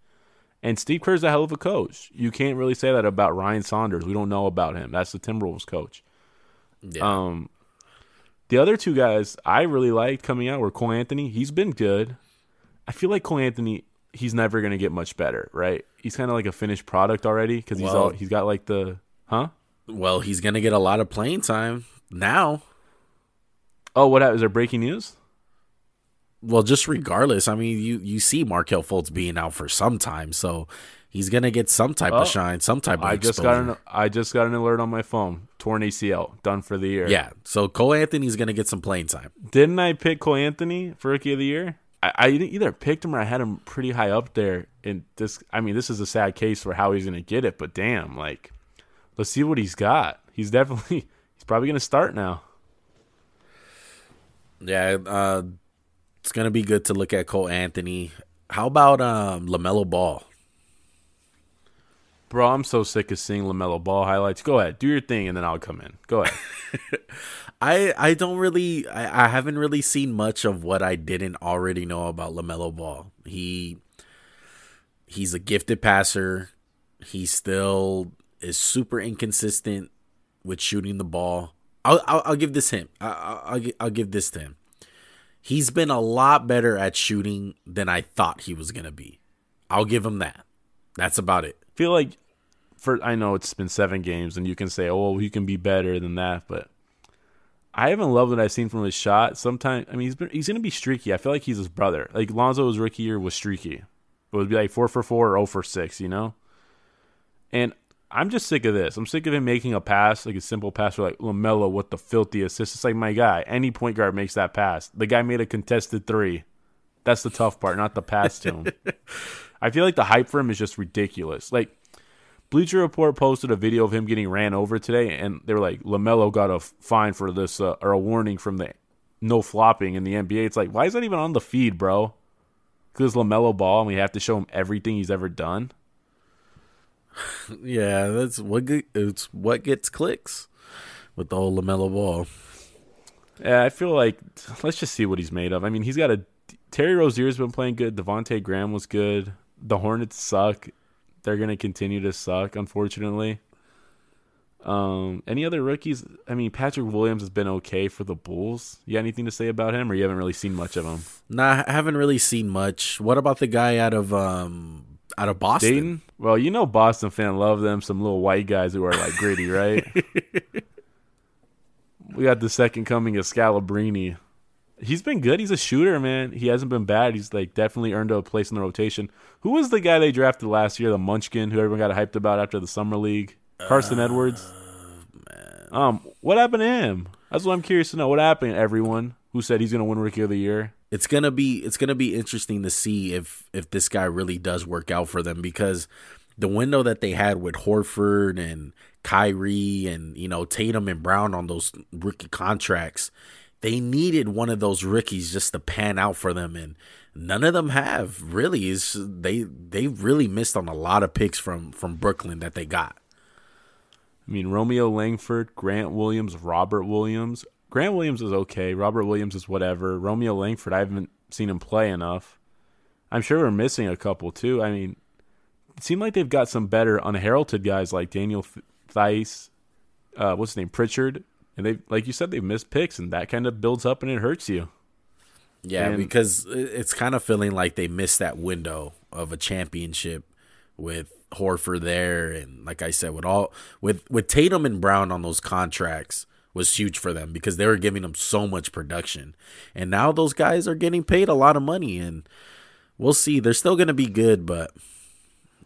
and Steve Kerr's a hell of a coach. You can't really say that about Ryan Saunders. We don't know about him. That's the Timberwolves coach. Yeah. Um, the other two guys I really liked coming out were Cole Anthony. He's been good. I feel like Cole Anthony. He's never gonna get much better, right? He's kind of like a finished product already because he's Well- all he's got like the huh. well, he's gonna get a lot of playing time now. Oh, what happened? Is there breaking news? Well, just regardless, I mean, you you see Markelle Fultz being out for some time, so he's gonna get some type Oh, of shine, some type of. I just exposure. got an I just got an alert on my phone. Torn ACL, done for the year. Yeah, so Cole Anthony's gonna get some playing time. Didn't I pick Cole Anthony for rookie of the year? I, I either picked him or I had him pretty high up there. And this, I mean, this is a sad case for how he's going to get it. But damn, like, let's see what he's got. He's definitely, [LAUGHS] he's probably going to start now. Yeah, uh, it's gonna be good to look at Cole Anthony. How about um, LaMelo Ball? Bro, I'm so sick of seeing LaMelo Ball highlights. Go ahead, do your thing, and then I'll come in. Go ahead. [LAUGHS] I I don't really I, I haven't really seen much of what I didn't already know about LaMelo Ball. He he's a gifted passer. He still is super inconsistent with shooting the ball. I'll I'll, I'll give this him. I'll I'll I'll give this to him. He's been a lot better at shooting than I thought he was gonna be. I'll give him that. That's about it. I feel like for I know it's been seven games, and you can say, "Oh, he can be better than that," but I haven't loved what I've seen from his shot. Sometimes, I mean, he's been he's gonna be streaky. I feel like he's his brother. Like Lonzo's rookie year was streaky. It would be like four for four or zero for six, you know. And I'm just sick of this. I'm sick of him making a pass, like a simple pass for like LaMelo What the filthy assist. It's like my guy. Any point guard makes that pass. The guy made a contested three. That's the tough part, not the pass to him. [LAUGHS] I feel like the hype for him is just ridiculous. Like Bleacher Report posted a video of him getting ran over today, and they were like, LaMelo got a fine for this uh, or a warning from the no flopping in the NBA. It's like, why is that even on the feed, bro? Because LaMelo Ball, and we have to show him everything he's ever done. [LAUGHS] Yeah, that's what it's what gets clicks with the whole LaMelo Ball. Yeah, I feel like let's just see what he's made of. I mean, he's got a Terry Rozier's been playing good. Devonte Graham was good. The Hornets suck. They're gonna continue to suck, unfortunately. Um, any other rookies? I mean, Patrick Williams has been okay for the Bulls. You got anything to say about him, or you haven't really seen much of him? Nah, I haven't really seen much. What about the guy out of um out of Boston? Payton? Well, you know, Boston fan love them. Some little white guys who are like gritty, right? [LAUGHS] we got the second coming of Scalabrine. He's been good. He's a shooter, man. He hasn't been bad. He's like definitely earned a place in the rotation. Who was the guy they drafted last year? The Munchkin, who everyone got hyped about after the summer league. Carsen uh, Edwards. Um, what happened to him? That's what I'm curious to know. What happened to everyone who said he's going to win Rookie of the Year? It's gonna be it's gonna be interesting to see if if this guy really does work out for them because the window that they had with Horford and Kyrie and you know Tatum and Brown on those rookie contracts, they needed one of those rookies just to pan out for them and none of them have really is they they really missed on a lot of picks from from Brooklyn that they got. I mean Romeo Langford, Grant Williams, Robert Williams. Grant Williams is okay. Robert Williams is whatever. Romeo Langford, I haven't seen him play enough. I'm sure we're missing a couple too. I mean, it seemed like they've got some better unheralded guys like Daniel Theis, uh, what's his name, Pritchard, and they like you said they've missed picks, and that kind of builds up and it hurts you. Yeah, and, because it's kind of feeling like they missed that window of a championship with Horford there, and like I said, with all with with Tatum and Brown on those contracts was huge for them because they were giving them so much production, and now those guys are getting paid a lot of money, and we'll see. They're still going to be good, but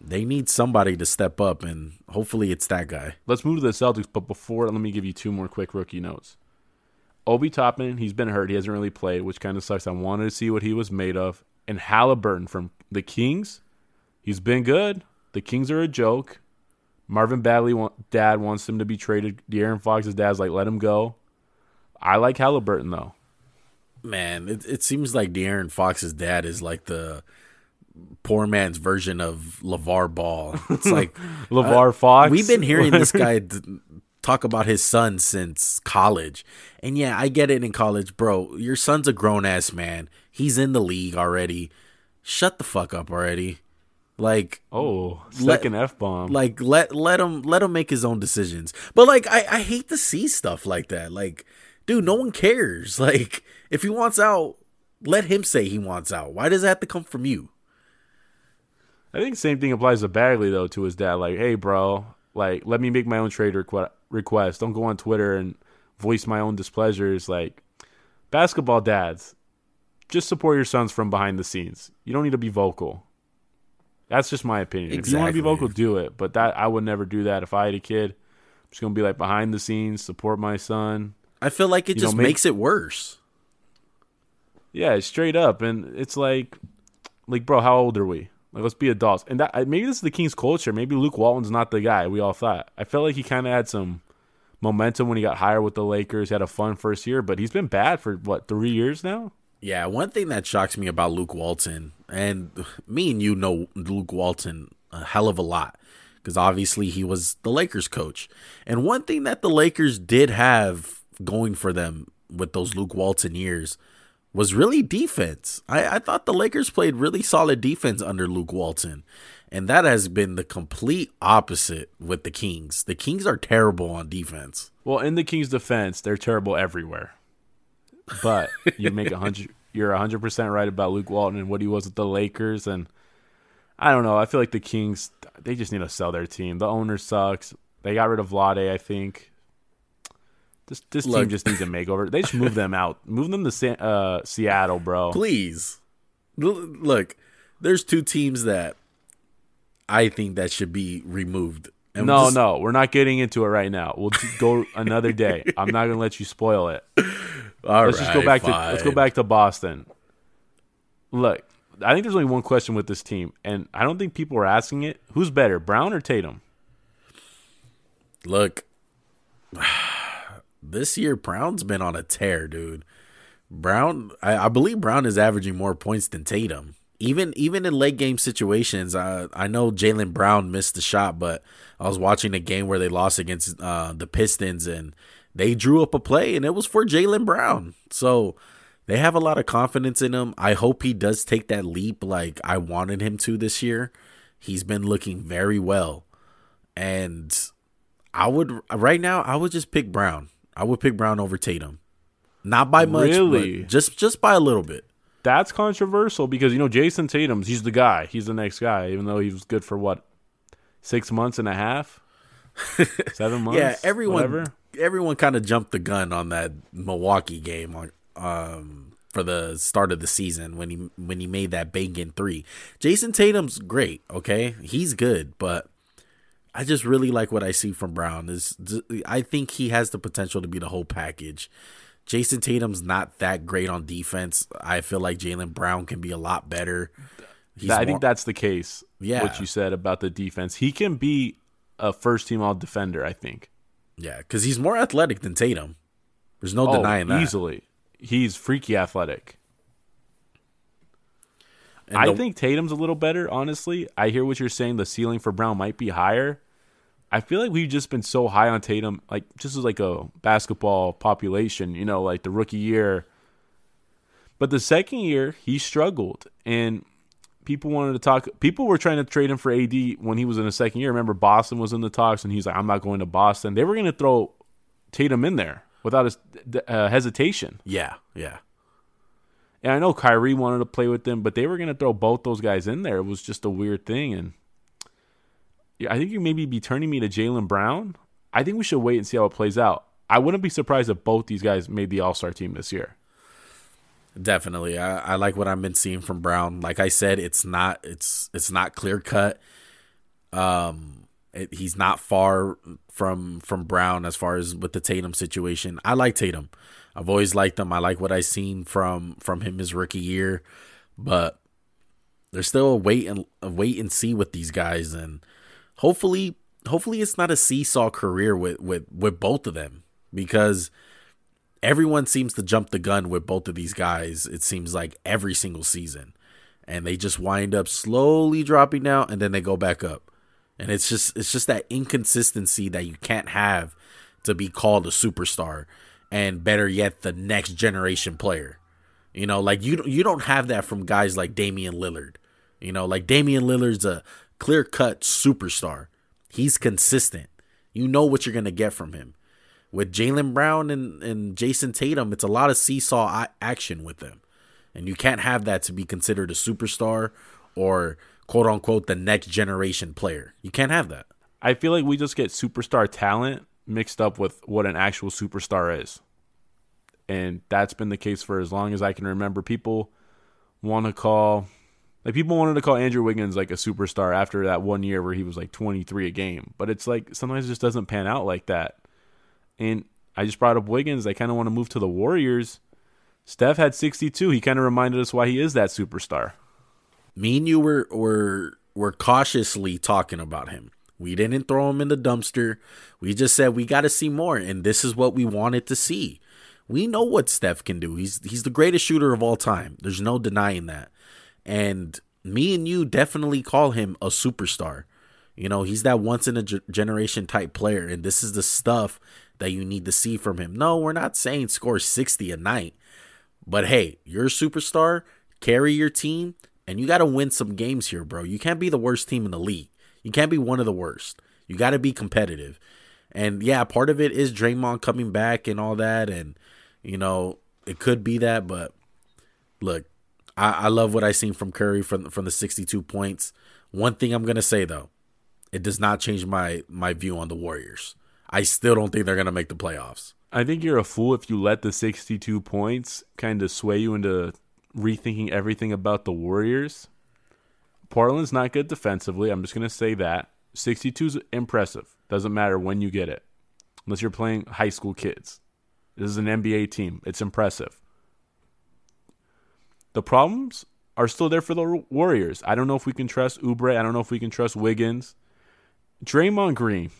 they need somebody to step up, and hopefully it's that guy. Let's move to the Celtics, but before, let me give you two more quick rookie notes. Obi Toppin, he's been hurt. He hasn't really played, which kind of sucks. I wanted to see what he was made of. And Halliburton from the Kings, he's been good. The Kings are a joke. Marvin Bagley dad wants him to be traded. De'Aaron Fox's dad's like, let him go. I like Halliburton though. Man, it it seems like De'Aaron Fox's dad is like the poor man's version of LaVar Ball. It's [LAUGHS] like LaVar uh, Fox. We've been hearing this [LAUGHS] guy talk about his son since college. And yeah, I get it in college, bro. Your son's a grown ass man. He's in the league already. Shut the fuck up already. Like oh, second f bomb. Like let let him let him make his own decisions. But like I I hate to see stuff like that. Like dude, no one cares. [LAUGHS] Like if he wants out, let him say he wants out. Why does it have to come from you? I think same thing applies to Bagley though to his dad. Like, hey, bro, like let me make my own trade requ- request. Don't go on Twitter and voice my own displeasures. Like basketball dads, just support your sons from behind the scenes. You don't need to be vocal. That's just my opinion. Exactly. If you want to be vocal, do it. But that I would never do that if I had a kid. I'm just gonna be like behind the scenes, support my son. I feel like it you just know, make, makes it worse. Yeah, straight up, and it's like, like, bro, how old are we? Like, let's be adults. And that maybe this is the Kings' culture. Maybe Luke Walton's not the guy we all thought. I felt like he kind of had some momentum when he got hired with the Lakers. He had a fun first year, but he's been bad for what three years now. Yeah, one thing that shocks me about Luke Walton, and me and you know Luke Walton a hell of a lot, because obviously he was the Lakers coach. And one thing that the Lakers did have going for them with those Luke Walton years was really defense. I, I thought the Lakers played really solid defense under Luke Walton. And that has been the complete opposite with the Kings. The Kings are terrible on defense. Well, in the Kings' defense, they're terrible everywhere. But you make a hundred [LAUGHS] you're hundred percent right about Luke Walton and what he was with the Lakers and I don't know. I feel like the Kings they just need to sell their team. The owner sucks. They got rid of Vlade, I think This this Look. team just needs a makeover. They just move them out. Move them to uh, Seattle, bro. Please. Look, there's two teams that I think that should be removed. And No, just- no, we're not getting into it right now. We'll go another day. [LAUGHS] I'm not gonna let you spoil it. All Let's just go right, back to let's go back to Boston. Look, I think there's only one question with this team, and I don't think people are asking it. Who's better, Brown or Tatum? Look, [SIGHS] this year Brown's been on a tear, dude. Brown, I, I believe Brown is averaging more points than Tatum. Even even in late game situations, I I know Jaylen Brown missed the shot, but I was watching a game where they lost against uh, the Pistons and they drew up a play and it was for Jaylen Brown. So they have a lot of confidence in him. I hope he does take that leap like I wanted him to this year. He's been looking very well. And I would right now I would just pick Brown. I would pick Brown over Tatum. Not by much, Really? just just by a little bit. That's controversial because you know Jayson Tatum's he's the guy. He's the next guy, even though he was good for what six months and a half, [LAUGHS] seven months. yeah, everyone whatever. everyone kind of jumped the gun on that Milwaukee game on um for the start of the season when he when he made that banging three. Jayson Tatum's great, okay? He's good, but I just really like what I see from Brown. Is I think he has the potential to be the whole package. Jayson Tatum's not that great on defense. I feel like Jaylen Brown can be a lot better. He's I more- think that's the case. Yeah. what you said about the defense, he can be a first team all defender. I think. yeah, because he's more athletic than Tatum. There's no Oh, denying that. easily. He's freaky athletic. And I the- think Tatum's a little better, honestly. I hear what you're saying. The ceiling for Brown might be higher. I feel like we've just been so high on Tatum, like just as like a basketball population, you know, like the rookie year. But the second year, he struggled, and people wanted to talk. People were trying to trade him for AD when he was in the second year. Remember, Boston was in the talks, and he's like, "I'm not going to Boston." They were going to throw Tatum in there without a uh, hesitation. yeah, yeah. And I know Kyrie wanted to play with them, but they were going to throw both those guys in there. It was just a weird thing. And I think you maybe be turning me to Jaylen Brown. I think we should wait and see how it plays out. I wouldn't be surprised if both these guys made the All Star team this year. Definitely. I, I like what I've been seeing from Brown. Like I said, it's not it's it's not clear cut. Um it, he's not far from from Brown as far as with the Tatum situation. I like Tatum. I've always liked him. I like what I've seen from from him his rookie year, but there's still a wait and a wait and see with these guys and hopefully hopefully it's not a seesaw career with with with both of them because everyone seems to jump the gun with both of these guys. It seems like every single season, and they just wind up slowly dropping down, and then they go back up. And it's just it's just that inconsistency that you can't have to be called a superstar, and better yet, the next generation player. You know, like you you don't have that from guys like Damian Lillard. You know, like Damian Lillard's a clear cut superstar. He's consistent. You know what you're gonna get from him with Jaylen Brown and, and Jayson Tatum, it's a lot of seesaw action with them. And you can't have that to be considered a superstar or quote unquote the next generation player. You can't have that. I feel like we just get superstar talent mixed up with what an actual superstar is. And that's been the case for as long as I can remember. People want to call like people wanted to call Andrew Wiggins like a superstar after that one year where he was like 23 a game. But it's like sometimes it just doesn't pan out like that. And I just brought up Wiggins. I kind of want to move to the Warriors. Steph had 62. He kind of reminded us why he is that superstar. Me and you were were were cautiously talking about him. We didn't throw him in the dumpster. We just said we got to see more, and this is what we wanted to see. We know what Steph can do. He's he's the greatest shooter of all time. There's no denying that. And me and you definitely call him a superstar. You know, he's that once in a generation type player, and this is the stuff that you need to see from him. No, we're not saying score 60 a night, but hey, you're a superstar, carry your team, and you got to win some games here, bro. You can't be the worst team in the league. You can't be one of the worst. You got to be competitive. And yeah, part of it is Draymond coming back and all that, and you know it could be that, but look, I, I love what I seen from Curry from from the 62 points. One thing I'm gonna say though, it does not change my my view on the Warriors. I still don't think they're gonna make the playoffs. I think you're a fool if you let the 62 points kind of sway you into rethinking everything about the Warriors. Portland's not good defensively. I'm just going to say that. 62 is impressive. Doesn't matter when you get it, unless you're playing high school kids. This is an NBA team. It's impressive. The problems are still there for the Warriors. I don't know if we can trust Oubre. I don't know if we can trust Wiggins. Draymond Green.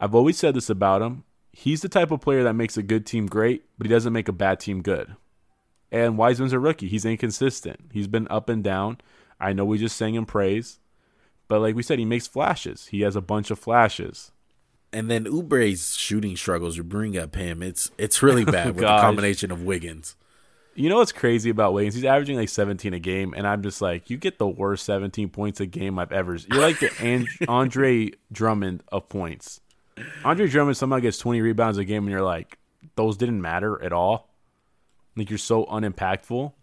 I've always said this about him. He's the type of player that makes a good team great, but he doesn't make a bad team good. And Wiseman's a rookie. He's inconsistent. He's been up and down. I know we just sang him praise, but like we said, he makes flashes. He has a bunch of flashes. And then Oubre's shooting struggles, you bring up him. It's it's really [LAUGHS] bad with the combination of Wiggins. You know what's crazy about Wiggins? He's averaging like 17 a game, and I'm just like, you get the worst 17 points a game I've ever. You're like the And- [LAUGHS] Andre Drummond of points. Andre Drummond somehow gets 20 rebounds a game, and you're like, those didn't matter at all. Like you're so unimpactful.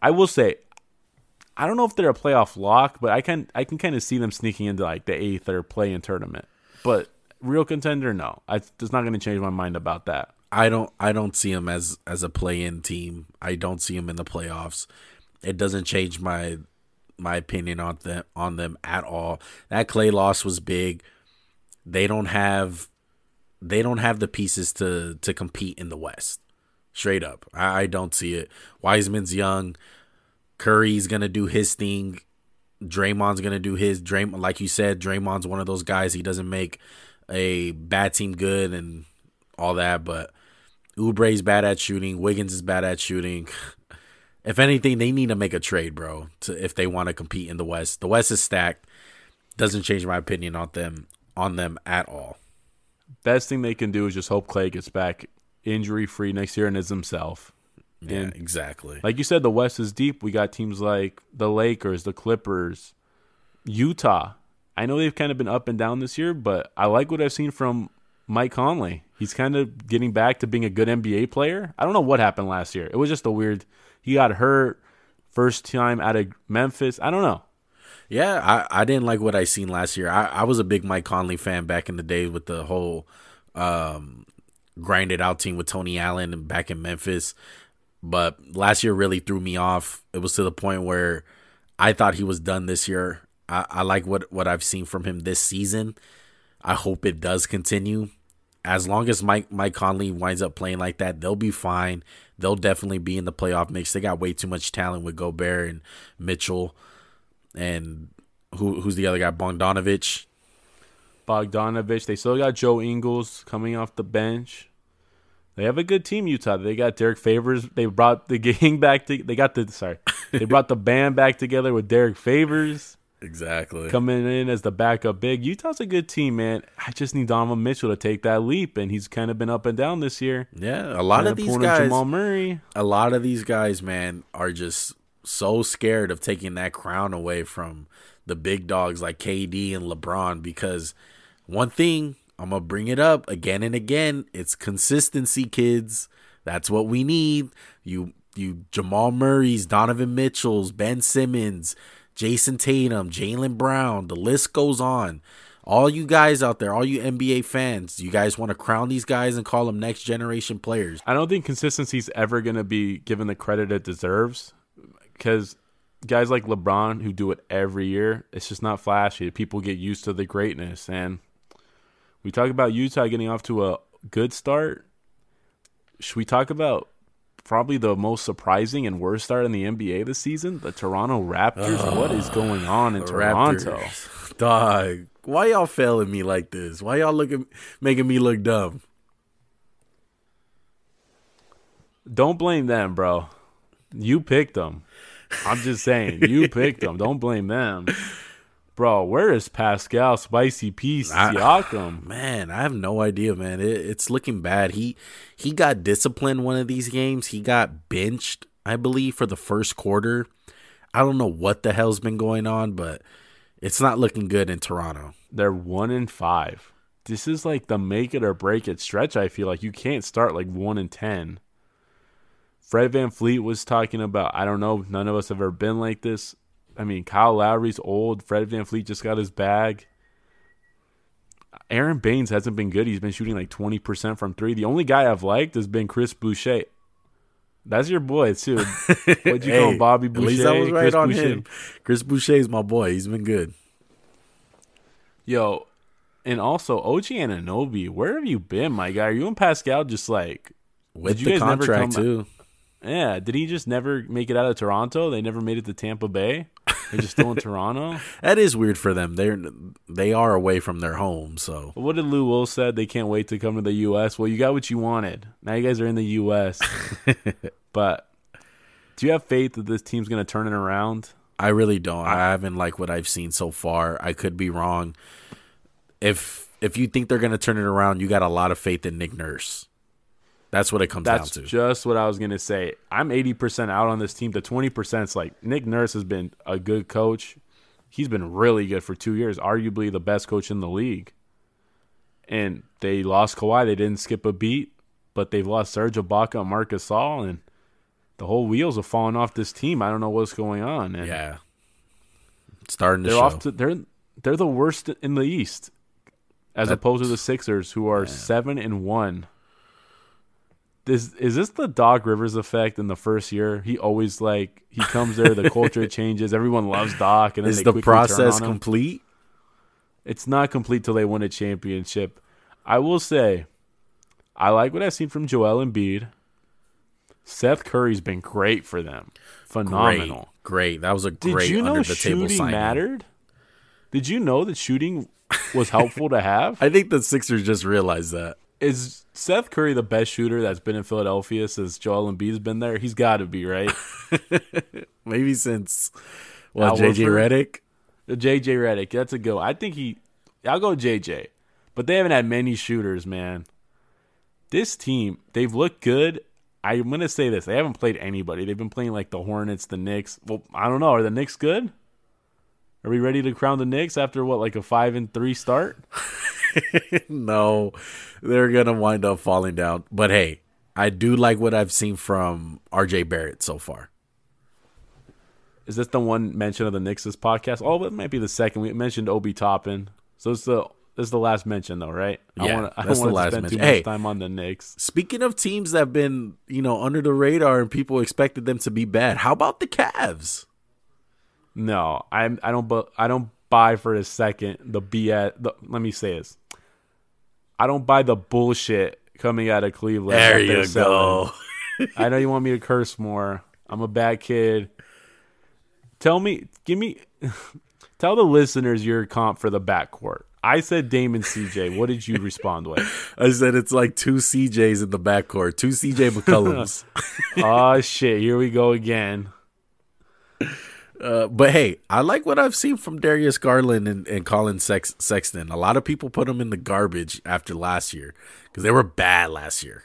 I will say, I don't know if they're a playoff lock, but I can I can kind of see them sneaking into like the eighth or play in tournament. But real contender, no, I, it's not going to change my mind about that. I don't I don't see them as as a play in team. I don't see them in the playoffs. It doesn't change my my opinion on them on them at all. That Klay loss was big. They don't have they don't have the pieces to to compete in the West. Straight up. I, I don't see it. Wiseman's young. Curry's gonna do his thing. Draymond's gonna do his Draymond like you said, Draymond's one of those guys he doesn't make a bad team good and all that, but Oubre's bad at shooting. Wiggins is bad at shooting. [LAUGHS] If anything, they need to make a trade, bro, to if they want to compete in the West. The West is stacked. Doesn't change my opinion on them on them at all. Best thing they can do is just hope Klay gets back injury free next year and is himself. Yeah, And exactly. like you said, the West is deep. We got teams like the Lakers, the Clippers, Utah. I know they've kind of been up and down this year, but I like what I've seen from Mike Conley. He's kind of getting back to being a good NBA player. I don't know what happened last year. It was just a weird. He got hurt first time out of Memphis. I don't know. Yeah, I, I didn't like what I seen last year. I, I was a big Mike Conley fan back in the day with the whole um, grinded out team with Tony Allen and back in Memphis. But last year really threw me off. It was to the point where I thought he was done this year. I, I like what, what I've seen from him this season. I hope it does continue. As long as Mike Mike Conley winds up playing like that, they'll be fine. They'll definitely be in the playoff mix. They got way too much talent with Gobert and Mitchell and who who's the other guy? Bogdanovich. Bogdanovich. They still got Joe Ingles coming off the bench. They have a good team, Utah. They got Derrick Favors. They brought the gang [LAUGHS] back. To, they got the sorry. They brought the band back together with Derrick Favors Exactly. coming in as the backup big. Utah's a good team, man. I just need Donovan Mitchell to take that leap, and he's kind of been up and down this year. Yeah, a lot of these guys. Jamal Murray. a lot of these guys, man, are just so scared of taking that crown away from the big dogs like KD and LeBron because one thing I'm gonna bring it up again and again, it's consistency, kids. That's what we need. You you Jamal Murray's, Donovan Mitchell's, Ben Simmons, Jayson Tatum, Jaylen Brown, the list goes on. All you guys out there, all you NBA fans, you guys want to crown these guys and call them next generation players. I don't think consistency's ever going to be given the credit it deserves because guys like LeBron who do it every year, it's just not flashy. People get used to the greatness. And we talk about Utah getting off to a good start. Should we talk about probably the most surprising and worst start in the NBA this season? The Toronto Raptors. what is going on in Toronto? Raptors. Dog, why y'all failing me like this? Why y'all looking making me look dumb? Don't blame them, bro. You picked them. I'm just saying, you picked them. Don't blame them. [LAUGHS] Bro, where is Pascal Spicy I- Siakam? [SIGHS] Man, I have no idea, man. It, it's looking bad. He he got disciplined one of these games. He got benched, I believe, for the first quarter. I don't know what the hell's been going on, but it's not looking good in Toronto. They're one in five. This is like the make it or break it stretch. I feel like you can't start like one in ten. Fred VanVleet was talking about. I don't know. None of us have ever been like this. I mean, Kyle Lowry's old. Fred VanVleet just got his bag. Aron Baynes hasn't been good. He's been shooting like 20% from three. The only guy I've liked has been Chris Boucher. That's your boy, too. [LAUGHS] What'd you call Bobby Boucher? At least I was right Chris on Boucher? him. Chris Boucher's my boy. He's been good. Yo, and also OG Anunoby, where have you been, my guy? Are you and Pascal just like, With you the contract, too. Yeah, did he just never make it out of Toronto? They never made it to Tampa Bay? They're just still in [LAUGHS] Toronto? That is weird for them. They're they are away from their home, so What did Lou Will said? They can't wait to come to the U.S. Well, you got what you wanted. Now you guys are in the U.S. [LAUGHS] but do you have faith that this team's going to turn it around? I really don't. I haven't liked what I've seen so far. I could be wrong. If if you think they're gonna turn it around, you got a lot of faith in Nick Nurse. That's what it comes That's down to. That's just what I was going to say. I'm 80% out on this team. The 20% is like Nick Nurse has been a good coach. He's been really good for two years, arguably the best coach in the league. And they lost Kawhi. They didn't skip a beat, but they've lost Serge Ibaka and Marcus Gasol, and the whole wheels have fallen off this team. I don't know what's going on. And yeah, It's starting to they're show. off to they're they're the worst in the East, as opposed to the Sixers, who are seven and one. This is this the Doc Rivers effect in the first year? He always like he comes there, the culture [LAUGHS] changes, everyone loves Doc, and then is they the process complete? It's not complete till they win a championship. I will say, I like what I've seen from Joel Embiid. Seth Curry's been great for them, phenomenal. Great, great. That was a great. Did you know under the table shooting signing. mattered? Did you know that shooting was helpful to [LAUGHS] have? I think the Sixers just realized that. Is Seth Curry the best shooter that's been in Philadelphia since Joel Embiid's been there? He's got to be right. [LAUGHS] Maybe since well, JJ? Redick. Uh, JJ Redick, that's a go. I think he. I'll go JJ, but they haven't had many shooters, man. This team, they've looked good. I'm gonna say this: they haven't played anybody. They've been playing like the Hornets, the Knicks. Well, I don't know. Are the Knicks good? Are we ready to crown the Knicks after what, like a five and three start? [LAUGHS] [LAUGHS] no, they're gonna wind up falling down. But hey, I do like what I've seen from RJ Barrett so far. Is this the one mention of the Knicks this podcast? Oh, it might be the second. We mentioned Obi Toppin, so it's the this is the last mention though, right? I Yeah, wanna, I that's don't the want last to spend too mention. Hey. much time on the Knicks. Speaking of teams that have been, you know, under the radar and people expected them to be bad, how about the Cavs? No, I'm I don't I don't buy for a second the BS. The, let me say this: I don't buy the bullshit coming out of Cleveland. There you selling. go. [LAUGHS] I know you want me to curse more. I'm a bad kid. Tell me, give me, [LAUGHS] tell the listeners your comp for the backcourt. I said Damon CJ. What did you respond with? [LAUGHS] I said it's like two CJs in the backcourt, two CJ McCollums. oh shit! Here we go again. Uh, but hey, I like what I've seen from Darius Garland and, and Collin Sex- Sexton. A lot of people put them in the garbage after last year because they were bad last year.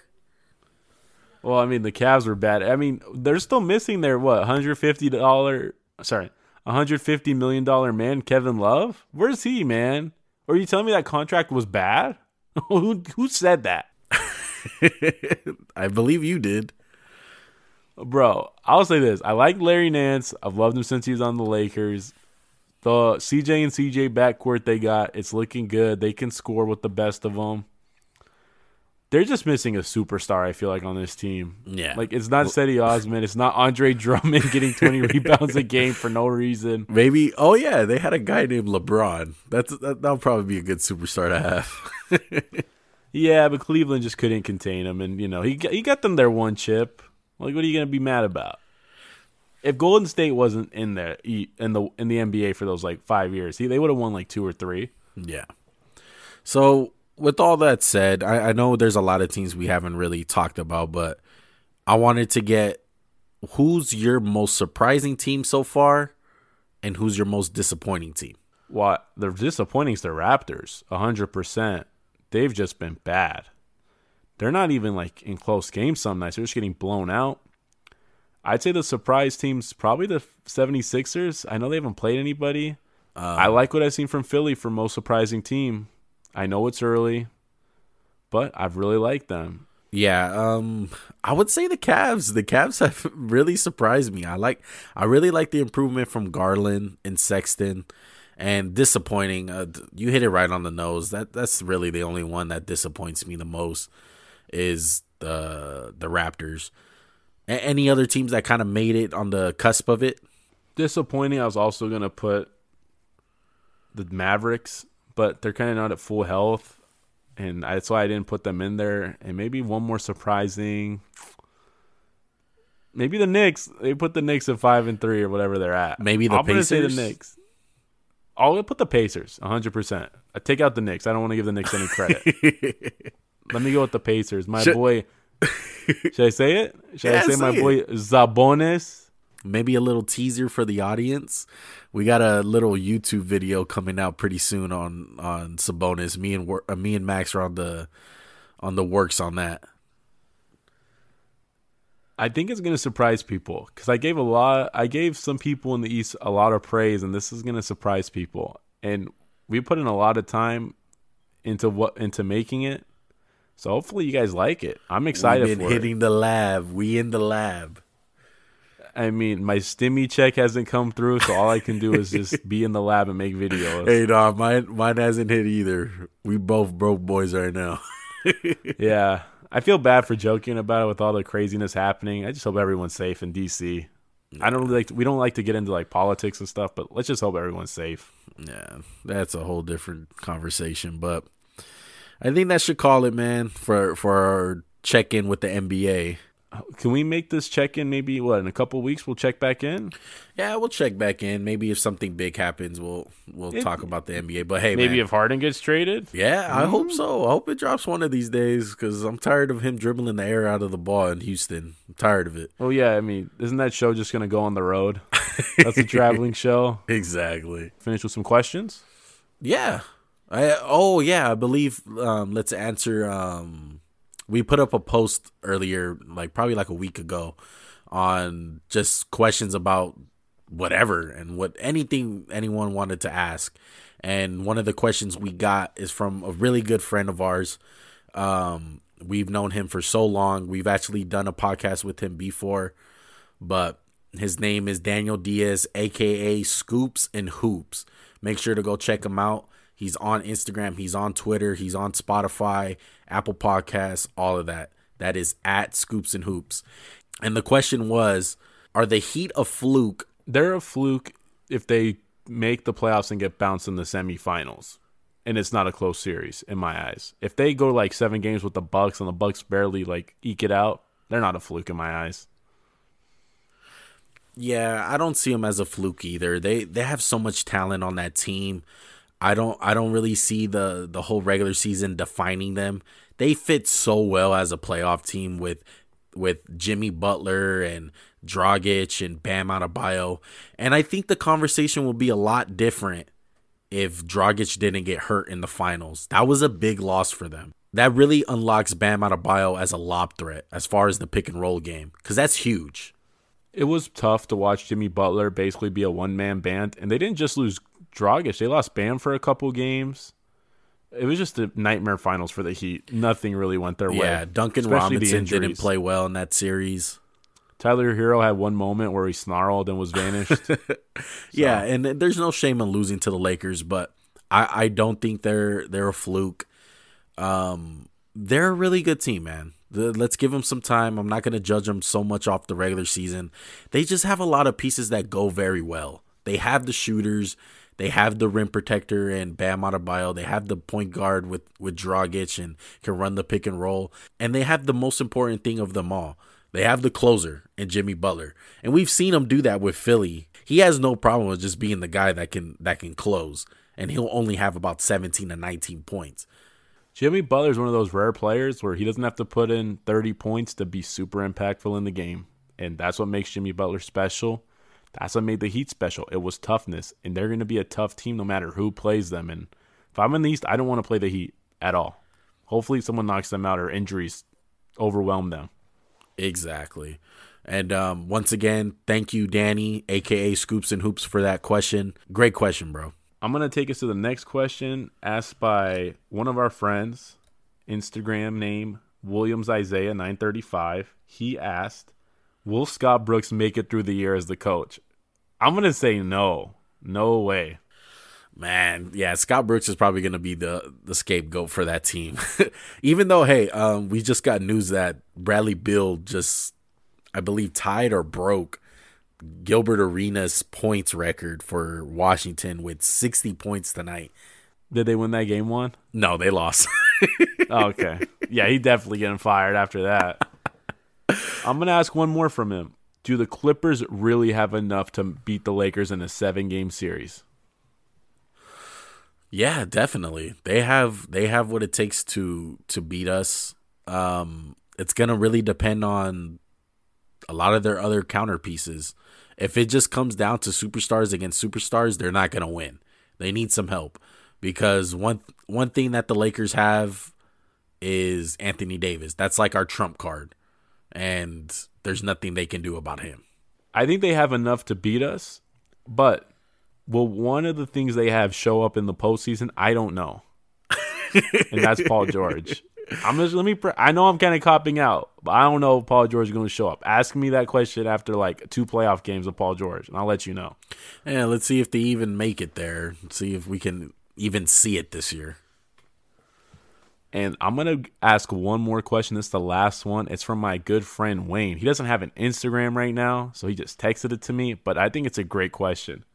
Well, I mean, the Cavs were bad. I mean, they're still missing their what, hundred fifty dollar, sorry, hundred fifty million dollar man, Kevin Love. Where's he, man? Are you telling me that contract was bad? [LAUGHS] who who said that, [LAUGHS] I believe you did. Bro? I'll say this: I like Larry Nance. I've loved him since he was on the Lakers. The CJ and CJ backcourt they got, it's looking good. They can score with the best of them. They're just missing a superstar. I feel like on this team. Yeah. Like it's not Cedi Osman, it's not Andre Drummond getting [LAUGHS] 20 rebounds a game for no reason. Maybe. Oh yeah, they had a guy named LeBron. That's that, that'll probably be a good superstar to have. [LAUGHS] Yeah, but Cleveland just couldn't contain him, and you know he he got them their one chip. Like, what are you gonna be mad about? If Golden State wasn't in there in the in the NBA for those like five years, he, they would have won like two or three. yeah. So with all that said, I, I know there's a lot of teams we haven't really talked about, but I wanted to get who's your most surprising team so far, and who's your most disappointing team. What the disappointing is the Raptors, hundred percent. They've just been bad. They're not even like in close games some nights. They're just getting blown out. I'd say the surprise team's probably the 76ers. I know they haven't played anybody. I like what I've seen from Philly for most surprising team. I know it's early, but I've really liked them. Yeah, um, I would say the Cavs. The Cavs have [LAUGHS] really surprised me. I like, I really like the improvement from Garland and Sexton, and disappointing. Uh, you hit it right on the nose. That that's really the only one that disappoints me the most is the the Raptors. A- any other teams that kind of made it on the cusp of it? Disappointing. I was also gonna put the Mavericks, but they're kind of not at full health, and that's why I didn't put them in there. And maybe one more surprising. Maybe the Knicks. They put the Knicks at five and three or whatever they're at. Maybe the Pacers. I'm gonna say the Knicks. I'll put the Pacers, 100%. I take out the Knicks. I don't want to give the Knicks any credit. [LAUGHS] Let me go with the Pacers. My Should- boy. [LAUGHS] Should I say it? Should Yeah, I say my it. boy Sabonis? Maybe a little teaser for the audience. We got a little YouTube video coming out pretty soon on on Sabonis. Me and uh, me and Max are on the on the works on that. I think it's going to surprise people because I gave a lot. I gave some people in the East a lot of praise, and this is going to surprise people. And we put in a lot of time into what into making it. So hopefully you guys like it. I'm excited We've been hitting the lab. We in the lab. I mean, my stimmy check hasn't come through, so all I can do is just be in the lab and make videos. Hey, dog, mine mine hasn't hit either. We both broke boys right now. [LAUGHS] Yeah, I feel bad for joking about it with all the craziness happening. I just hope everyone's safe in DC. I don't really like. To, we don't like to get into like politics and stuff, but let's just hope everyone's safe. Yeah, that's a whole different conversation. But I think that should call it, man, for for our check in with the NBA. Can we make this check in maybe what in a couple weeks? We'll check back in. Yeah, we'll check back in. Maybe if something big happens, we'll we'll It- talk about the NBA. But hey, Maybe man, if Harden gets traded. yeah, I mm-hmm. hope so. I hope it drops one of these days because I'm tired of him dribbling the air out of the ball in Houston. I'm tired of it. Oh yeah, I mean, isn't that show just gonna go on the road? [LAUGHS] That's a traveling show. Exactly. Finish with some questions. Yeah. I oh yeah, I believe um let's answer um we put up a post earlier like probably like a week ago on just questions about whatever and what anything anyone wanted to ask. And one of the questions we got is from a really good friend of ours. Um we've known him for so long. We've actually done a podcast with him before, but his name is Daniel Diaz, aka Scoops and Hoops. Make sure to go check him out. He's on Instagram, he's on Twitter, he's on Spotify, Apple Podcasts, all of that. That is at Scoops and Hoops. And the question was Are the Heat a fluke? They're a fluke if they make the playoffs and get bounced in the semifinals. And it's not a close series in my eyes. If they go like seven games with the Bucks and the Bucks barely like eke it out, they're not a fluke in my eyes. Yeah, I don't see them as a fluke either. They they have so much talent on that team. I don't I don't really see the the whole regular season defining them. They fit so well as a playoff team with with Jimmy Butler and Dragic and Bam Adebayo. And I think the conversation will be a lot different if Dragic didn't get hurt in the finals. That was a big loss for them. That really unlocks Bam Adebayo as a lob threat as far as the pick and roll game cuz that's huge. It was tough to watch Jimmy Butler basically be a one man band, and they didn't just lose Dragic; they lost Bam for a couple games. It was just a nightmare finals for the Heat. Nothing really went their way. Yeah, Duncan Robinson didn't play well in that series. Tyler Herro had one moment where he snarled and was vanished. [LAUGHS] Yeah, and there's no shame in losing to the Lakers, but I, I don't think they're they're a fluke. Um, they're a really good team, man. The, let's give them some time. I'm not going to judge them so much off the regular season. They just have a lot of pieces that go very well. They have the shooters. They have the rim protector and Bam Adebayo. They have the point guard with with Dragic and can run the pick and roll. And they have the most important thing of them all. They have the closer and Jimmy Butler, and we've seen him do that with Philly. He has no problem with just being the guy that can that can close, and he'll only have about 17 to 19 points. Jimmy Butler is one of those rare players where he doesn't have to put in 30 points to be super impactful in the game. And that's what makes Jimmy Butler special. That's what made the Heat special. It was toughness. And they're going to be a tough team no matter who plays them. And if I'm in the East, I don't want to play the Heat at all. Hopefully, someone knocks them out or injuries overwhelm them. Exactly. And um, once again, thank you, Danny, aka Scoops and Hoops, for that question. Great question, bro. I'm going to take us to the next question asked by one of our friends, Instagram name Williams Isaiah 935. He asked, Will Scott Brooks make it through the year as the coach? I'm going to say no. No way. Man, yeah, Scott Brooks is probably going to be the the scapegoat for that team. [LAUGHS] Even though, hey, um, we just got news that Bradley Beal just, I believe, tied or broke Gilbert Arenas' points record for Washington with 60 points tonight. Did they win that game one? No, they lost. [LAUGHS] oh, okay. Yeah, he definitely getting fired after that. I'm gonna ask one more from him. Do the Clippers really have enough to beat the Lakers in a seven game series? Yeah, definitely. They have they have what it takes to to beat us. Um it's to really depend on a lot of their other counter pieces. If it just comes down to superstars against superstars, they're not to win. They need some help because one one thing that the Lakers have is Anthony Davis. That's like our trump card. And there's nothing they can do about him. I think they have enough to beat us, but will one of the things they have show up in the postseason? I don't know. and that's Paul George. [LAUGHS] I'm just let me. Pre- I know I'm kind of copping out, but I don't know if Paul George is going to show up. Ask me that question after like two playoff games of Paul George, and I'll let you know. Yeah, let's see if they even make it there. See if we can even see it this year. And I'm going to ask one more question. This is the last one. It's from my good friend Wayne. He doesn't have an Instagram right now, so he just texted it to me, but I think it's a great question.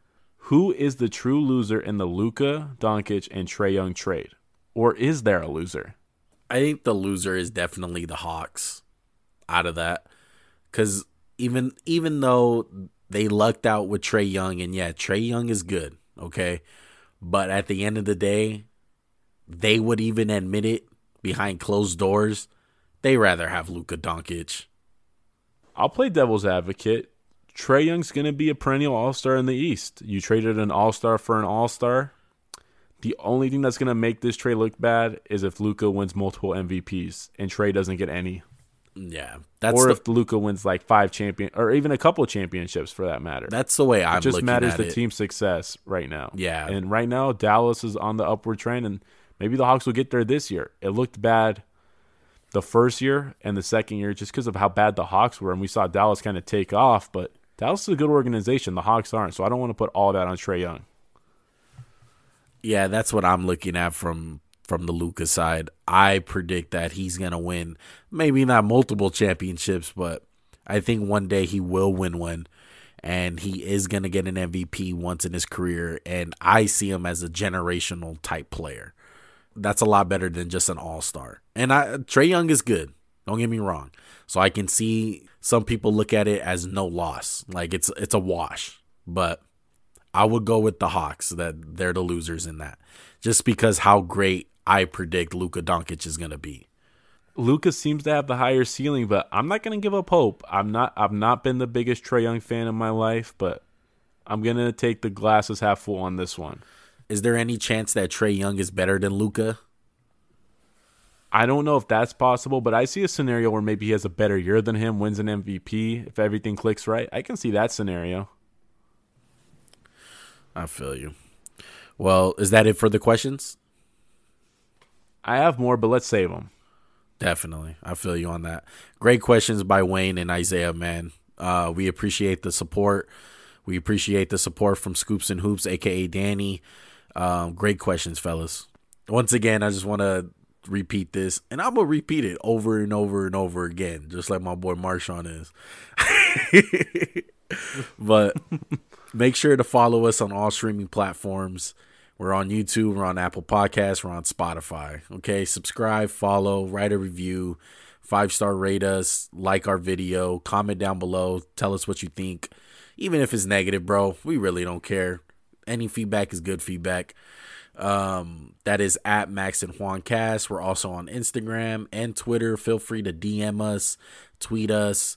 Who is the true loser in the Luka, Doncic, and Trae Young trade? Or is there a loser? I think the loser is definitely the Hawks out of that. Cause even even though they lucked out with Trae Young, and yeah, Trae Young is good, okay. But at the end of the day, they would even admit it behind closed doors. They rather have Luka Doncic. I'll play devil's advocate. Trae Young's going to be a perennial All Star in the East. You traded an All Star for an All Star. The only thing that's going to make this trade look bad is if Luka wins multiple MVPs and Trae doesn't get any. Yeah, that's or the, if Luka wins like five champion or even a couple championships for that matter. That's the way I'm. It just matters the it. team success right now. Yeah, and right now Dallas is on the upward trend, and maybe the Hawks will get there this year. It looked bad the first year and the second year just because of how bad the Hawks were, and we saw Dallas kind of take off. But Dallas is a good organization. The Hawks aren't, so I don't want to put all that on Trae Young. Yeah, that's what I'm looking at from from the Luka's side. I predict that he's gonna win. Maybe not multiple championships, but I think one day he will win one. And he is gonna get an MVP once in his career. And I see him as a generational type player. That's a lot better than just an all star. And I Trae Young is good. Don't get me wrong. So I can see some people look at it as no loss. Like it's it's a wash. But I would go with the Hawks that they're the losers in that. Just because how great I predict Luka Doncic is going to be. Luka seems to have the higher ceiling, but I'm not going to give up hope. I'm not I've not been the biggest Trae Young fan in my life, but I'm going to take the glasses half full on this one. Is there any chance that Trae Young is better than Luka? I don't know if that's possible, but I see a scenario where maybe he has a better year than him, wins an MVP if everything clicks right. I can see that scenario. I feel you. Well, is that it for the questions? I have more, but let's save them. Definitely. I feel you on that. Great questions by Wayne and Isaiah, man. Uh, we appreciate the support. We appreciate the support from Scoops and Hoops, aka Danny. Um, great questions, fellas. Once again, I just want to repeat this, and I'm gonna repeat it over and over and over again, just like my boy Marshawn is. [LAUGHS] but make sure to follow us on all streaming platforms. We're on YouTube, we're on Apple Podcasts, we're on Spotify. Okay, subscribe, follow, write a review, five star rate us, like our video, comment down below, tell us what you think. Even if it's negative, bro, we really don't care. Any feedback is good feedback. Um, that is at Max and Juan Cast. We're also on Instagram and Twitter. Feel free to DM us, tweet us,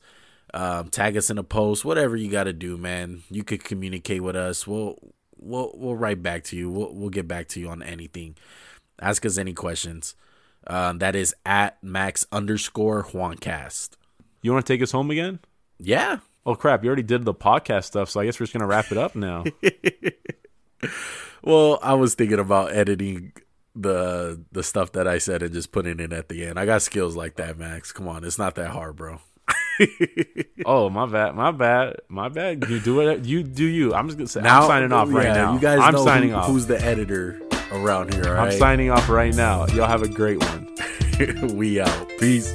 um, tag us in a post, whatever you got to do, man. You could communicate with us. We'll we'll we'll write back to you. We'll we'll get back to you on anything. Ask us any questions. Um, that is at Max underscore Juancast. You want to take us home again? Yeah. Oh crap! You already did the podcast stuff, so I guess we're just gonna wrap it up now. [LAUGHS] well, I was thinking about editing the the stuff that I said and just putting it at the end. I got skills like that, Max. Come on, it's not that hard, bro. [LAUGHS] oh my bad, my bad, my bad. You do it. You do you. I'm just gonna say. Now- I'm signing off right yeah, now. You guys I'm know signing who- off. who's the editor around here. I'm signing off right now. Y'all have a great one. [LAUGHS] we out. Peace.